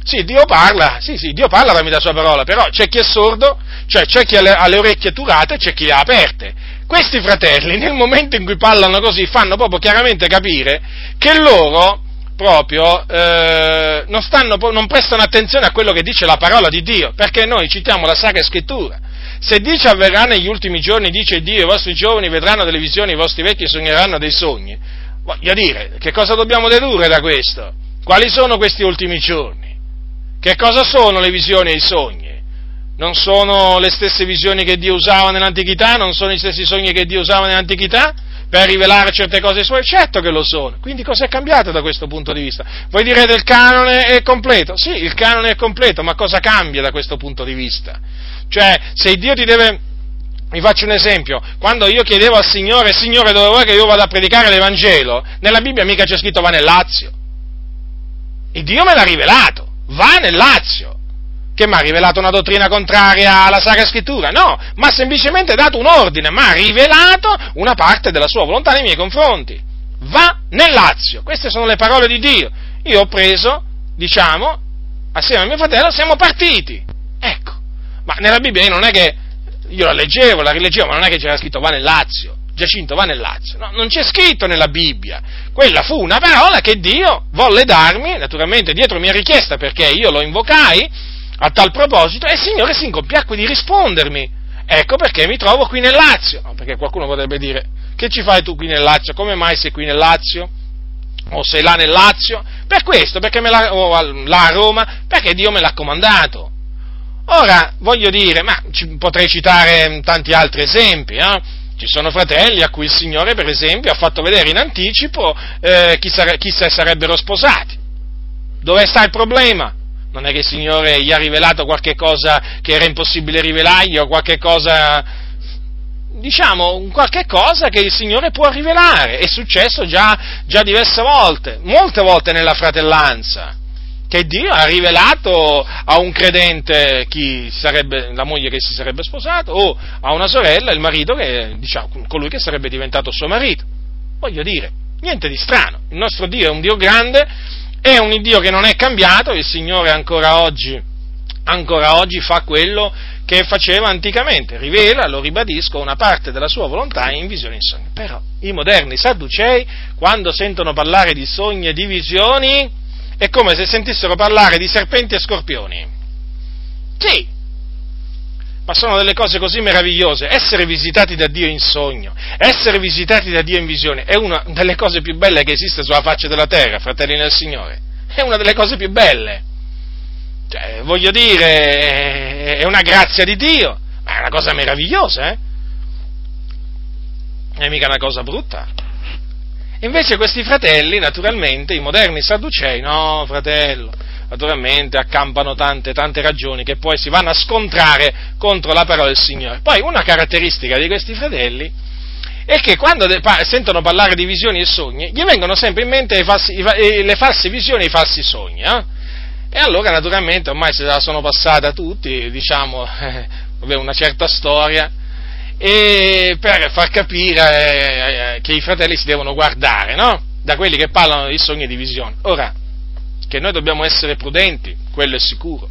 Speaker 1: Sì, Dio parla, sì, sì, Dio parla tramite la sua parola, però c'è chi è sordo, cioè c'è chi ha le, ha le orecchie turate e c'è chi le ha aperte. Questi fratelli, nel momento in cui parlano così, fanno proprio chiaramente capire che loro proprio eh, non, stanno, non prestano attenzione a quello che dice la parola di Dio, perché noi citiamo la Sacra Scrittura. Se dice avverrà negli ultimi giorni, dice Dio, i vostri giovani vedranno delle visioni, i vostri vecchi sogneranno dei sogni, voglio dire, che cosa dobbiamo dedurre da questo? Quali sono questi ultimi giorni? Che cosa sono le visioni e i sogni? Non sono le stesse visioni che Dio usava nell'antichità? Non sono gli stessi sogni che Dio usava nell'antichità? Per rivelare certe cose sue? Certo che lo sono. Quindi cosa è cambiato da questo punto di vista? Voi direte il canone è completo? Sì, il canone è completo, ma cosa cambia da questo punto di vista? Cioè, se Dio ti deve... Vi faccio un esempio, quando io chiedevo al Signore, Signore dove vuoi che io vada a predicare l'Evangelo? Nella Bibbia mica c'è scritto va nel Lazio. E Dio me l'ha rivelato, va nel Lazio che mi ha rivelato una dottrina contraria alla Sacra Scrittura, no, ma ha semplicemente dato un ordine, ma ha rivelato una parte della sua volontà nei miei confronti. Va nel Lazio, queste sono le parole di Dio. Io ho preso, diciamo, assieme a mio fratello siamo partiti. Ecco, ma nella Bibbia non è che io la leggevo, la rileggevo, ma non è che c'era scritto va nel Lazio. Giacinto va nel Lazio. No, non c'è scritto nella Bibbia. Quella fu una parola che Dio volle darmi, naturalmente dietro mia richiesta, perché io lo invocai, a tal proposito e il Signore si incompiacque di rispondermi. Ecco perché mi trovo qui nel Lazio. No, perché qualcuno potrebbe dire, che ci fai tu qui nel Lazio? Come mai sei qui nel Lazio? O sei là nel Lazio? Per questo, perché me la, o là a Roma, perché Dio me l'ha comandato. Ora, voglio dire, ma potrei citare tanti altri esempi, eh? Ci sono fratelli a cui il Signore, per esempio, ha fatto vedere in anticipo eh, chi, sare- chi sarebbero sposati. Dove sta il problema? Non è che il Signore gli ha rivelato qualche cosa che era impossibile rivelargli o qualche cosa, diciamo, qualche cosa che il Signore può rivelare. È successo già, già diverse volte, molte volte nella fratellanza che Dio ha rivelato a un credente sarebbe, la moglie che si sarebbe sposato o a una sorella il marito che, diciamo, colui che sarebbe diventato suo marito. Voglio dire, niente di strano. Il nostro Dio è un Dio grande è un Dio che non è cambiato, il Signore ancora oggi, ancora oggi fa quello che faceva anticamente, rivela, lo ribadisco, una parte della sua volontà in visioni e sogni. Però i moderni sadducei, quando sentono parlare di sogni e di visioni, è come se sentissero parlare di serpenti e scorpioni. Sì, ma sono delle cose così meravigliose. Essere visitati da Dio in sogno, essere visitati da Dio in visione, è una delle cose più belle che esiste sulla faccia della terra, fratelli nel Signore. è una delle cose più belle. Cioè, voglio dire, è una grazia di Dio, ma è una cosa meravigliosa, eh? È mica una cosa brutta. Invece questi fratelli, naturalmente, i moderni sadducei, no, fratello, naturalmente accampano tante, tante ragioni che poi si vanno a scontrare contro la parola del Signore. Poi una caratteristica di questi fratelli è che quando sentono parlare di visioni e sogni, gli vengono sempre in mente falsi, le false visioni e i falsi sogni. Eh? E allora naturalmente ormai se la sono passata tutti, diciamo, eh, una certa storia, e per far capire eh, che i fratelli si devono guardare, no? Da quelli che parlano di sogni e di visioni. Ora, che noi dobbiamo essere prudenti, quello è sicuro,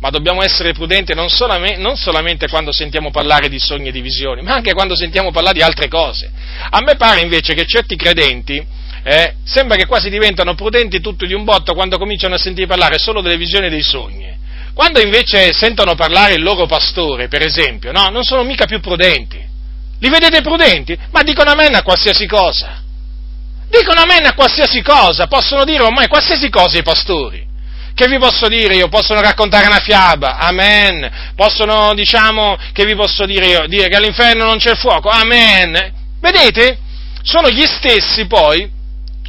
Speaker 1: ma dobbiamo essere prudenti non solamente, non solamente, quando sentiamo parlare di sogni e di visioni, ma anche quando sentiamo parlare di altre cose. A me pare invece che certi credenti eh, sembra che quasi diventano prudenti tutto di un botto quando cominciano a sentire parlare solo delle visioni e dei sogni. Quando invece sentono parlare il loro pastore, per esempio, no, non sono mica più prudenti. Li vedete prudenti? Ma dicono amen a qualsiasi cosa. Dicono amen a qualsiasi cosa, possono dire ormai qualsiasi cosa i pastori. Che vi posso dire io? Possono raccontare una fiaba, amen. Possono, diciamo, che vi posso dire io? Dire che all'inferno non c'è fuoco, amen. Vedete? Sono gli stessi poi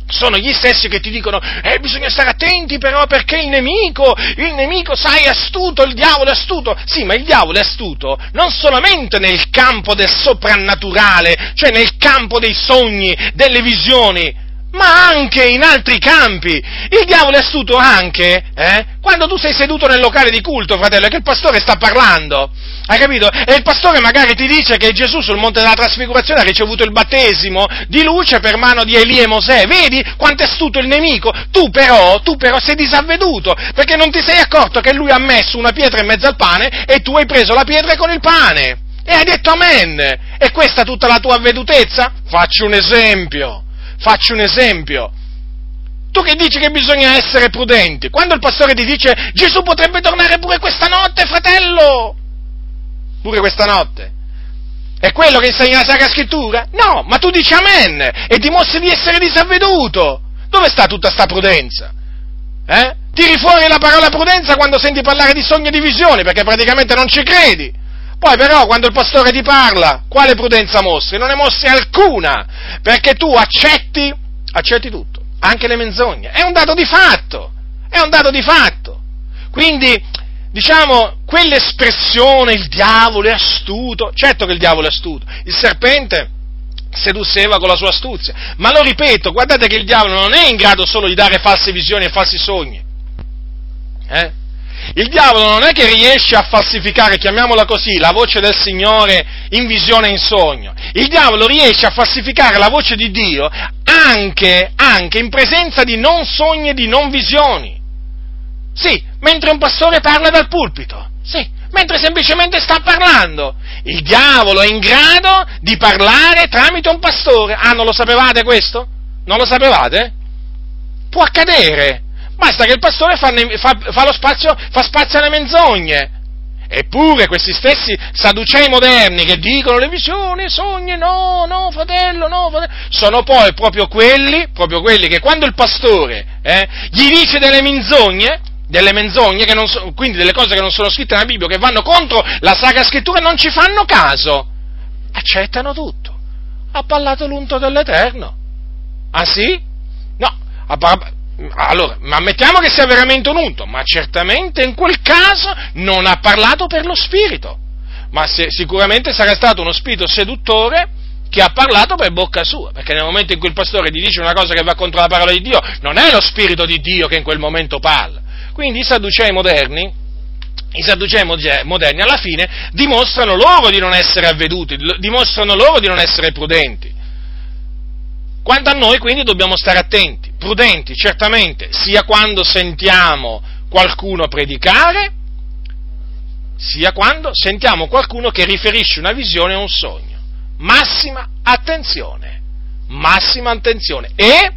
Speaker 1: sono gli stessi che ti dicono, eh, bisogna stare attenti però perché il nemico, il nemico, sai, è astuto, il diavolo è astuto. Sì, ma il diavolo è astuto non solamente nel campo del soprannaturale, cioè nel campo dei sogni, delle visioni, ma anche in altri campi. Il diavolo è astuto anche, eh, quando tu sei seduto nel locale di culto, fratello, e che il pastore sta parlando. Hai capito? E il pastore magari ti dice che Gesù sul monte della trasfigurazione ha ricevuto il battesimo di luce per mano di Elia e Mosè. Vedi quanto è astuto il nemico? Tu però, tu però sei disavveduto, perché non ti sei accorto che lui ha messo una pietra in mezzo al pane e tu hai preso la pietra con il pane. E hai detto amen. E questa tutta la tua avvedutezza? Faccio un esempio. Faccio un esempio. Tu che dici che bisogna essere prudenti, quando il pastore ti dice Gesù potrebbe tornare pure questa notte, fratello, pure questa notte, è quello che insegna la Sacra Scrittura? No, ma tu dici amen e dimostri di essere disavveduto. Dove sta tutta sta prudenza? Eh? Tiri fuori la parola prudenza quando senti parlare di sogni e di visioni, perché praticamente non ci credi. Poi però quando il pastore ti parla, quale prudenza mostri? Non ne mostri alcuna, perché tu accetti, accetti tutto, anche le menzogne. È un dato di fatto, è un dato di fatto. Quindi, diciamo, quell'espressione, il diavolo è astuto, certo che il diavolo è astuto, il serpente sedusseva con la sua astuzia, ma lo ripeto, guardate che il diavolo non è in grado solo di dare false visioni e falsi sogni. Eh? Il diavolo non è che riesce a falsificare, chiamiamola così, la voce del Signore in visione e in sogno. Il diavolo riesce a falsificare la voce di Dio anche, anche in presenza di non sogni e di non visioni. Sì, mentre un pastore parla dal pulpito. Sì, mentre semplicemente sta parlando. Il diavolo è in grado di parlare tramite un pastore. Ah, non lo sapevate questo? Non lo sapevate? Può accadere. Basta che il pastore fa, fa, fa, spazio, fa spazio alle menzogne. Eppure questi stessi sadducei moderni che dicono le visioni, i sogni, no, no, fratello, no, fratello, sono poi proprio quelli, proprio quelli che quando il pastore eh, gli dice delle menzogne, delle menzogne, so, quindi delle cose che non sono scritte nella Bibbia, che vanno contro la Sacra Scrittura, non ci fanno caso. Accettano tutto. Ha parlato l'unto dell'Eterno. Ah sì? No, allora, ma ammettiamo che sia veramente un unto, ma certamente in quel caso non ha parlato per lo spirito, ma se, sicuramente sarà stato uno spirito seduttore che ha parlato per bocca sua, perché nel momento in cui il pastore gli dice una cosa che va contro la parola di Dio, non è lo spirito di Dio che in quel momento parla. Quindi i sadducei moderni, i sadducei moderni alla fine dimostrano loro di non essere avveduti, dimostrano loro di non essere prudenti. Quanto a noi quindi dobbiamo stare attenti, prudenti certamente, sia quando sentiamo qualcuno predicare, sia quando sentiamo qualcuno che riferisce una visione o un sogno. Massima attenzione, massima attenzione e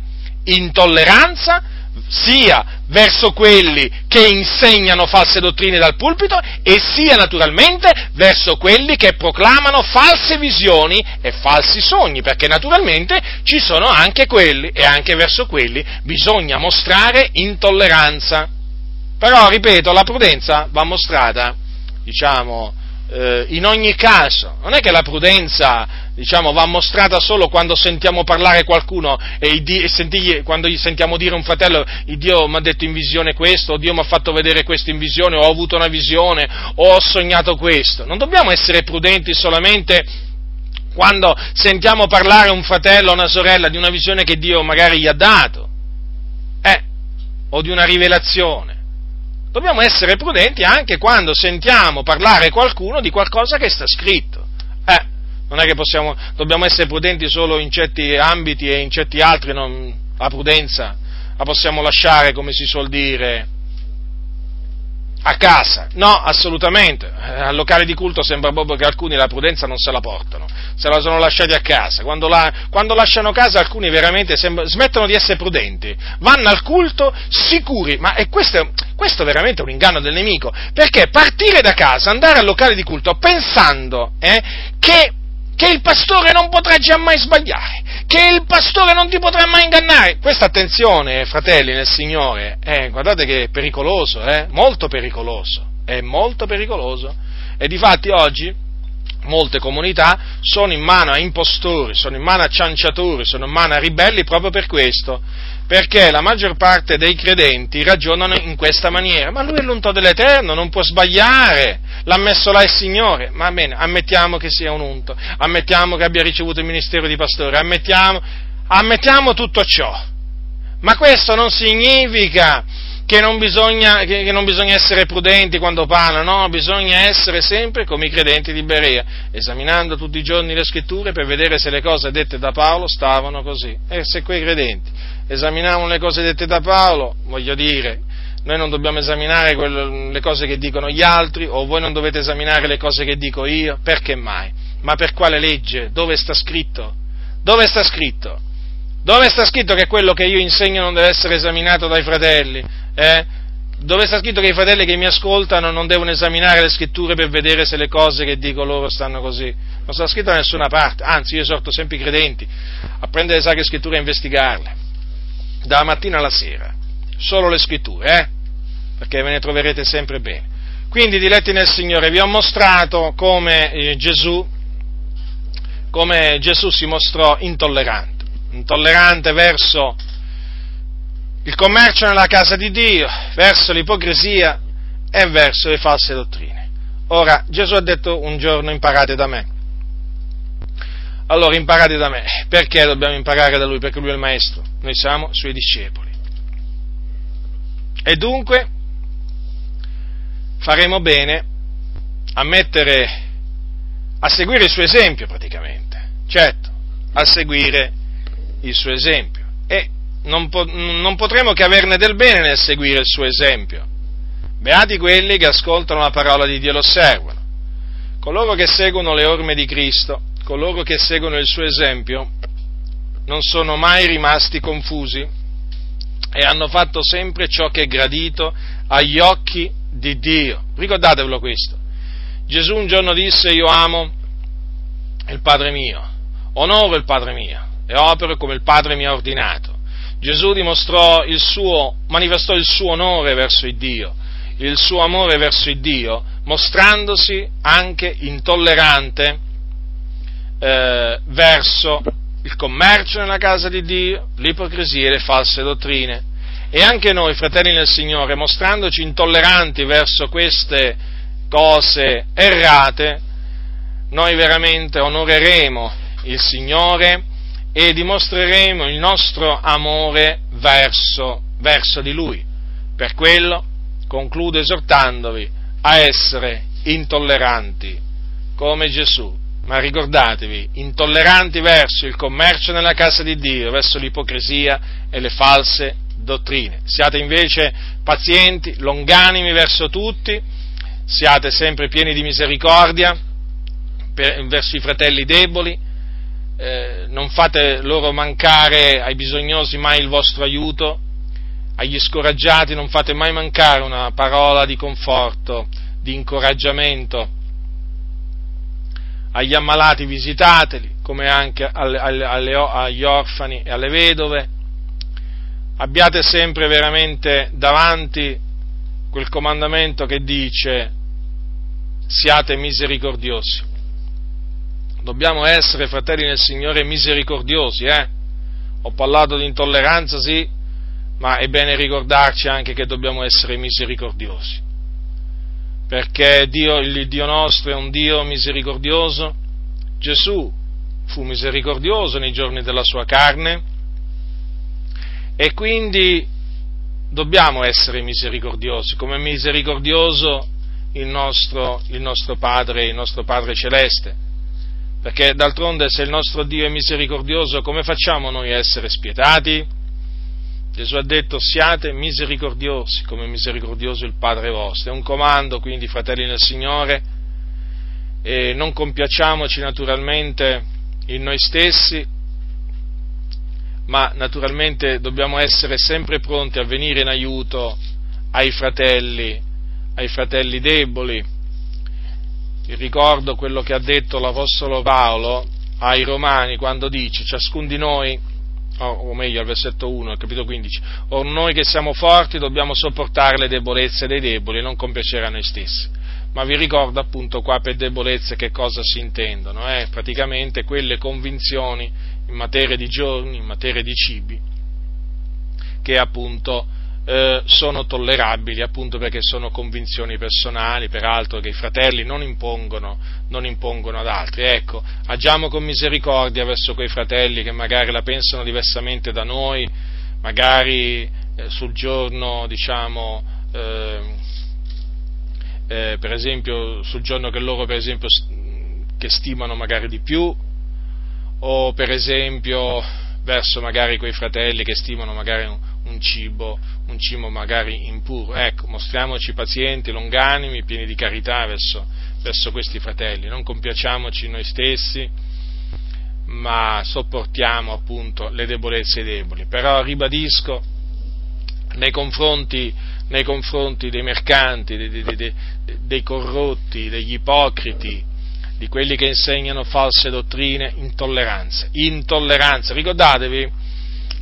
Speaker 1: intolleranza sia verso quelli che insegnano false dottrine dal pulpito e sia naturalmente verso quelli che proclamano false visioni e falsi sogni, perché naturalmente ci sono anche quelli e anche verso quelli bisogna mostrare intolleranza. Però, ripeto, la prudenza va mostrata, diciamo, eh, in ogni caso. Non è che la prudenza, diciamo, va mostrata solo quando sentiamo parlare qualcuno e, e sentigli, quando gli sentiamo dire a un fratello, Dio mi ha detto in visione questo, o Dio mi ha fatto vedere questo in visione, o ho avuto una visione, o ho sognato questo. Non dobbiamo essere prudenti solamente quando sentiamo parlare un fratello o una sorella di una visione che Dio magari gli ha dato, eh, o di una rivelazione dobbiamo essere prudenti anche quando sentiamo parlare qualcuno di qualcosa che sta scritto. Eh, non è che possiamo, dobbiamo essere prudenti solo in certi ambiti e in certi altri non, la prudenza la possiamo lasciare, come si suol dire, a casa. No, assolutamente. Al locale di culto sembra proprio che alcuni la prudenza non se la portano, se la sono lasciati a casa. Quando, la, quando lasciano casa alcuni veramente sembra, smettono di essere prudenti, vanno al culto sicuri, ma è questo, questo veramente è un inganno del nemico, perché partire da casa, andare al locale di culto pensando eh, che che il pastore non potrà mai sbagliare, che il pastore non ti potrà mai ingannare. Questa attenzione, fratelli nel Signore, eh, guardate che è pericoloso, eh, molto pericoloso, è molto pericoloso. E difatti oggi molte comunità sono in mano a impostori, sono in mano a cianciatori, sono in mano a ribelli proprio per questo, perché la maggior parte dei credenti ragionano in questa maniera, ma lui è l'unto dell'Eterno, non può sbagliare, l'ha messo là il Signore, ma bene, ammettiamo che sia un unto, ammettiamo che abbia ricevuto il ministero di pastore, ammettiamo, ammettiamo tutto ciò, ma questo non significa che non, bisogna, che, non bisogna essere prudenti quando parla, no, bisogna essere sempre come i credenti di Berea, esaminando tutti i giorni le scritture per vedere se le cose dette da Paolo stavano così. E se quei credenti esaminavano le cose dette da Paolo, voglio dire, noi non dobbiamo esaminare quelle, le cose che dicono gli altri, o voi non dovete esaminare le cose che dico io, perché mai? Ma per quale legge? Dove sta scritto? Dove sta scritto? Dove sta scritto che quello che io insegno non deve essere esaminato dai fratelli? Eh? Dove sta scritto che i fratelli che mi ascoltano non devono esaminare le scritture per vedere se le cose che dico loro stanno così? Non sta scritto da nessuna parte, anzi io esorto sempre i credenti a prendere le sacre scritture e investigarle dalla mattina alla sera, solo le scritture, eh? perché ve ne troverete sempre bene. Quindi, diletti nel Signore, vi ho mostrato come eh, Gesù, come Gesù si mostrò intollerante, intollerante verso il commercio nella casa di Dio, verso l'ipocrisia e verso le false dottrine. Ora, Gesù ha detto un giorno imparate da me. Allora imparate da me. Perché dobbiamo imparare da lui? Perché lui è il maestro. Noi siamo suoi discepoli. E dunque faremo bene a mettere, a seguire il suo esempio praticamente. Certo, a seguire il suo esempio. Non, po- non potremo che averne del bene nel seguire il suo esempio. Beati quelli che ascoltano la parola di Dio e lo osservano. Coloro che seguono le orme di Cristo coloro che seguono il suo esempio non sono mai rimasti confusi e hanno fatto sempre ciò che è gradito agli occhi di Dio. Ricordatevelo questo. Gesù un giorno disse io amo il Padre mio, onoro il Padre mio e opero come il Padre mi ha ordinato. Gesù dimostrò il suo, manifestò il suo onore verso il Dio, il suo amore verso il Dio, mostrandosi anche intollerante eh, verso il commercio nella casa di Dio, l'ipocrisia e le false dottrine. E anche noi, fratelli nel Signore, mostrandoci intolleranti verso queste cose errate, noi veramente onoreremo il Signore e dimostreremo il nostro amore verso, verso di Lui. Per quello concludo esortandovi a essere intolleranti come Gesù ma ricordatevi, intolleranti verso il commercio nella casa di Dio, verso l'ipocrisia e le false dottrine. Siate invece pazienti, longanimi verso tutti, siate sempre pieni di misericordia per, verso i fratelli deboli, eh, non fate loro mancare ai bisognosi mai il vostro aiuto, agli scoraggiati non fate mai mancare una parola di conforto, di incoraggiamento, agli ammalati visitateli, come anche alle, alle, agli orfani e alle vedove. Abbiate sempre veramente davanti quel comandamento che dice siate misericordiosi. Dobbiamo essere, fratelli nel Signore, misericordiosi, eh? Ho parlato di intolleranza, sì, ma è bene ricordarci anche che dobbiamo essere misericordiosi, perché Dio, il Dio nostro è un Dio misericordioso, Gesù fu misericordioso nei giorni della sua carne. E quindi dobbiamo essere misericordiosi, come misericordioso il nostro, il nostro, Padre, il nostro Padre Celeste, perché d'altronde se il nostro Dio è misericordioso, come facciamo noi a essere spietati? Gesù ha detto siate misericordiosi come misericordioso il Padre vostro. È un comando quindi, fratelli nel Signore, e non compiacciamoci naturalmente in noi stessi, ma naturalmente dobbiamo essere sempre pronti a venire in aiuto ai fratelli, ai fratelli deboli. Ricordo quello che ha detto l'Apostolo Paolo ai Romani quando dice ciascun di noi o meglio al versetto 1, al capitolo 15, o noi che siamo forti dobbiamo sopportare le debolezze dei deboli e non compiacere a noi stessi. Ma vi ricordo appunto qua per debolezze che cosa si intendono, eh? praticamente quelle convinzioni in materia di giorni, in materia di cibi, che appunto eh, sono tollerabili appunto perché sono convinzioni personali, peraltro che i fratelli non impongono, non impongono ad altri. Ecco, agiamo con misericordia verso quei fratelli che magari la pensano diversamente da noi, magari eh, sul giorno, diciamo, eh, eh per esempio, sul giorno che loro, per esempio, che stimano magari di più, o per esempio verso magari quei fratelli che stimano magari un, un cibo, un cibo magari impuro. Ecco, mostriamoci pazienti, longanimi, pieni di carità verso, verso questi fratelli, non compiacciamoci noi stessi, ma sopportiamo appunto le debolezze deboli. Però ribadisco, nei confronti, nei confronti dei mercanti, dei, dei, dei corrotti, degli ipocriti, di quelli che insegnano false dottrine, intolleranza. Intolleranza. Ricordatevi,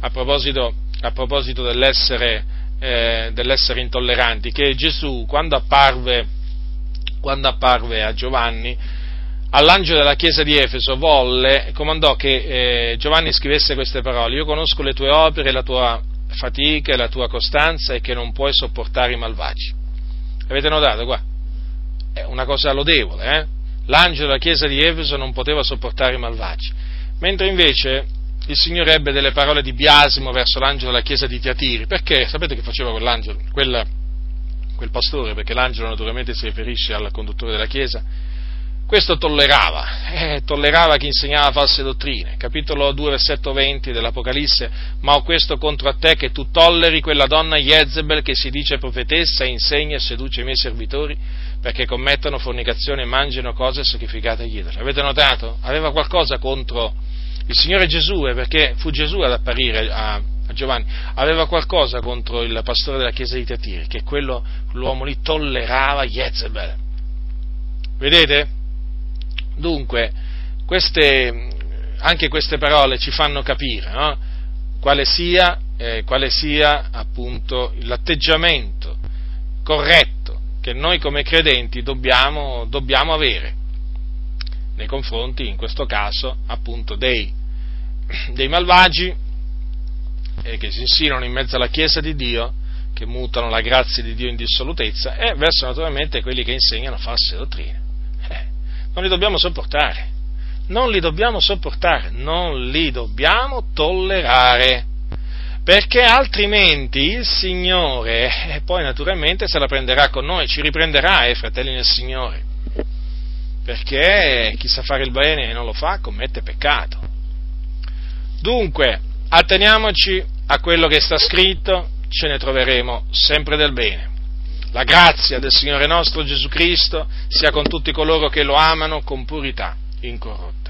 Speaker 1: a proposito, a proposito dell'essere, eh, dell'essere, intolleranti, che Gesù, quando apparve, quando apparve a Giovanni, all'angelo della chiesa di Efeso volle, comandò che eh, Giovanni scrivesse queste parole, io conosco le tue opere, la tua fatica e la tua costanza e che non puoi sopportare i malvagi. Avete notato qua? È una cosa lodevole, eh? l'angelo della chiesa di Efeso non poteva sopportare i malvagi, mentre invece il Signore ebbe delle parole di biasimo verso l'angelo della chiesa di Tiatiri, perché sapete che faceva quell'angelo, quel, quel pastore, perché l'angelo naturalmente si riferisce al conduttore della chiesa, questo tollerava, eh, tollerava chi insegnava false dottrine. Capitolo 2, versetto 20 dell'Apocalisse, ma ho questo contro a te che tu tolleri quella donna Jezebel che si dice profetessa e insegna e seduce i miei servitori perché commettano fornicazione e mangino cose sacrificate agli idoli. Avete notato? Aveva qualcosa contro il Signore Gesù, perché fu Gesù ad apparire a, a Giovanni, aveva qualcosa contro il pastore della chiesa di Tatiri, che quello, l'uomo lì tollerava Jezebel. Vedete? Dunque, queste, anche queste parole ci fanno capire no? quale, sia, eh, quale sia appunto l'atteggiamento corretto che noi come credenti dobbiamo, dobbiamo avere nei confronti, in questo caso, appunto dei, dei malvagi eh, che si insinuano in mezzo alla Chiesa di Dio, che mutano la grazia di Dio in dissolutezza, e verso naturalmente quelli che insegnano false dottrine. Non li dobbiamo sopportare, non li dobbiamo sopportare, non li dobbiamo tollerare, perché altrimenti il Signore eh, poi naturalmente se la prenderà con noi, ci riprenderà, eh, fratelli nel Signore, perché chi sa fare il bene e non lo fa commette peccato. Dunque, atteniamoci a quello che sta scritto, ce ne troveremo sempre del bene. La grazia del Signore nostro Gesù Cristo sia con tutti coloro che lo amano con purità incorrotta.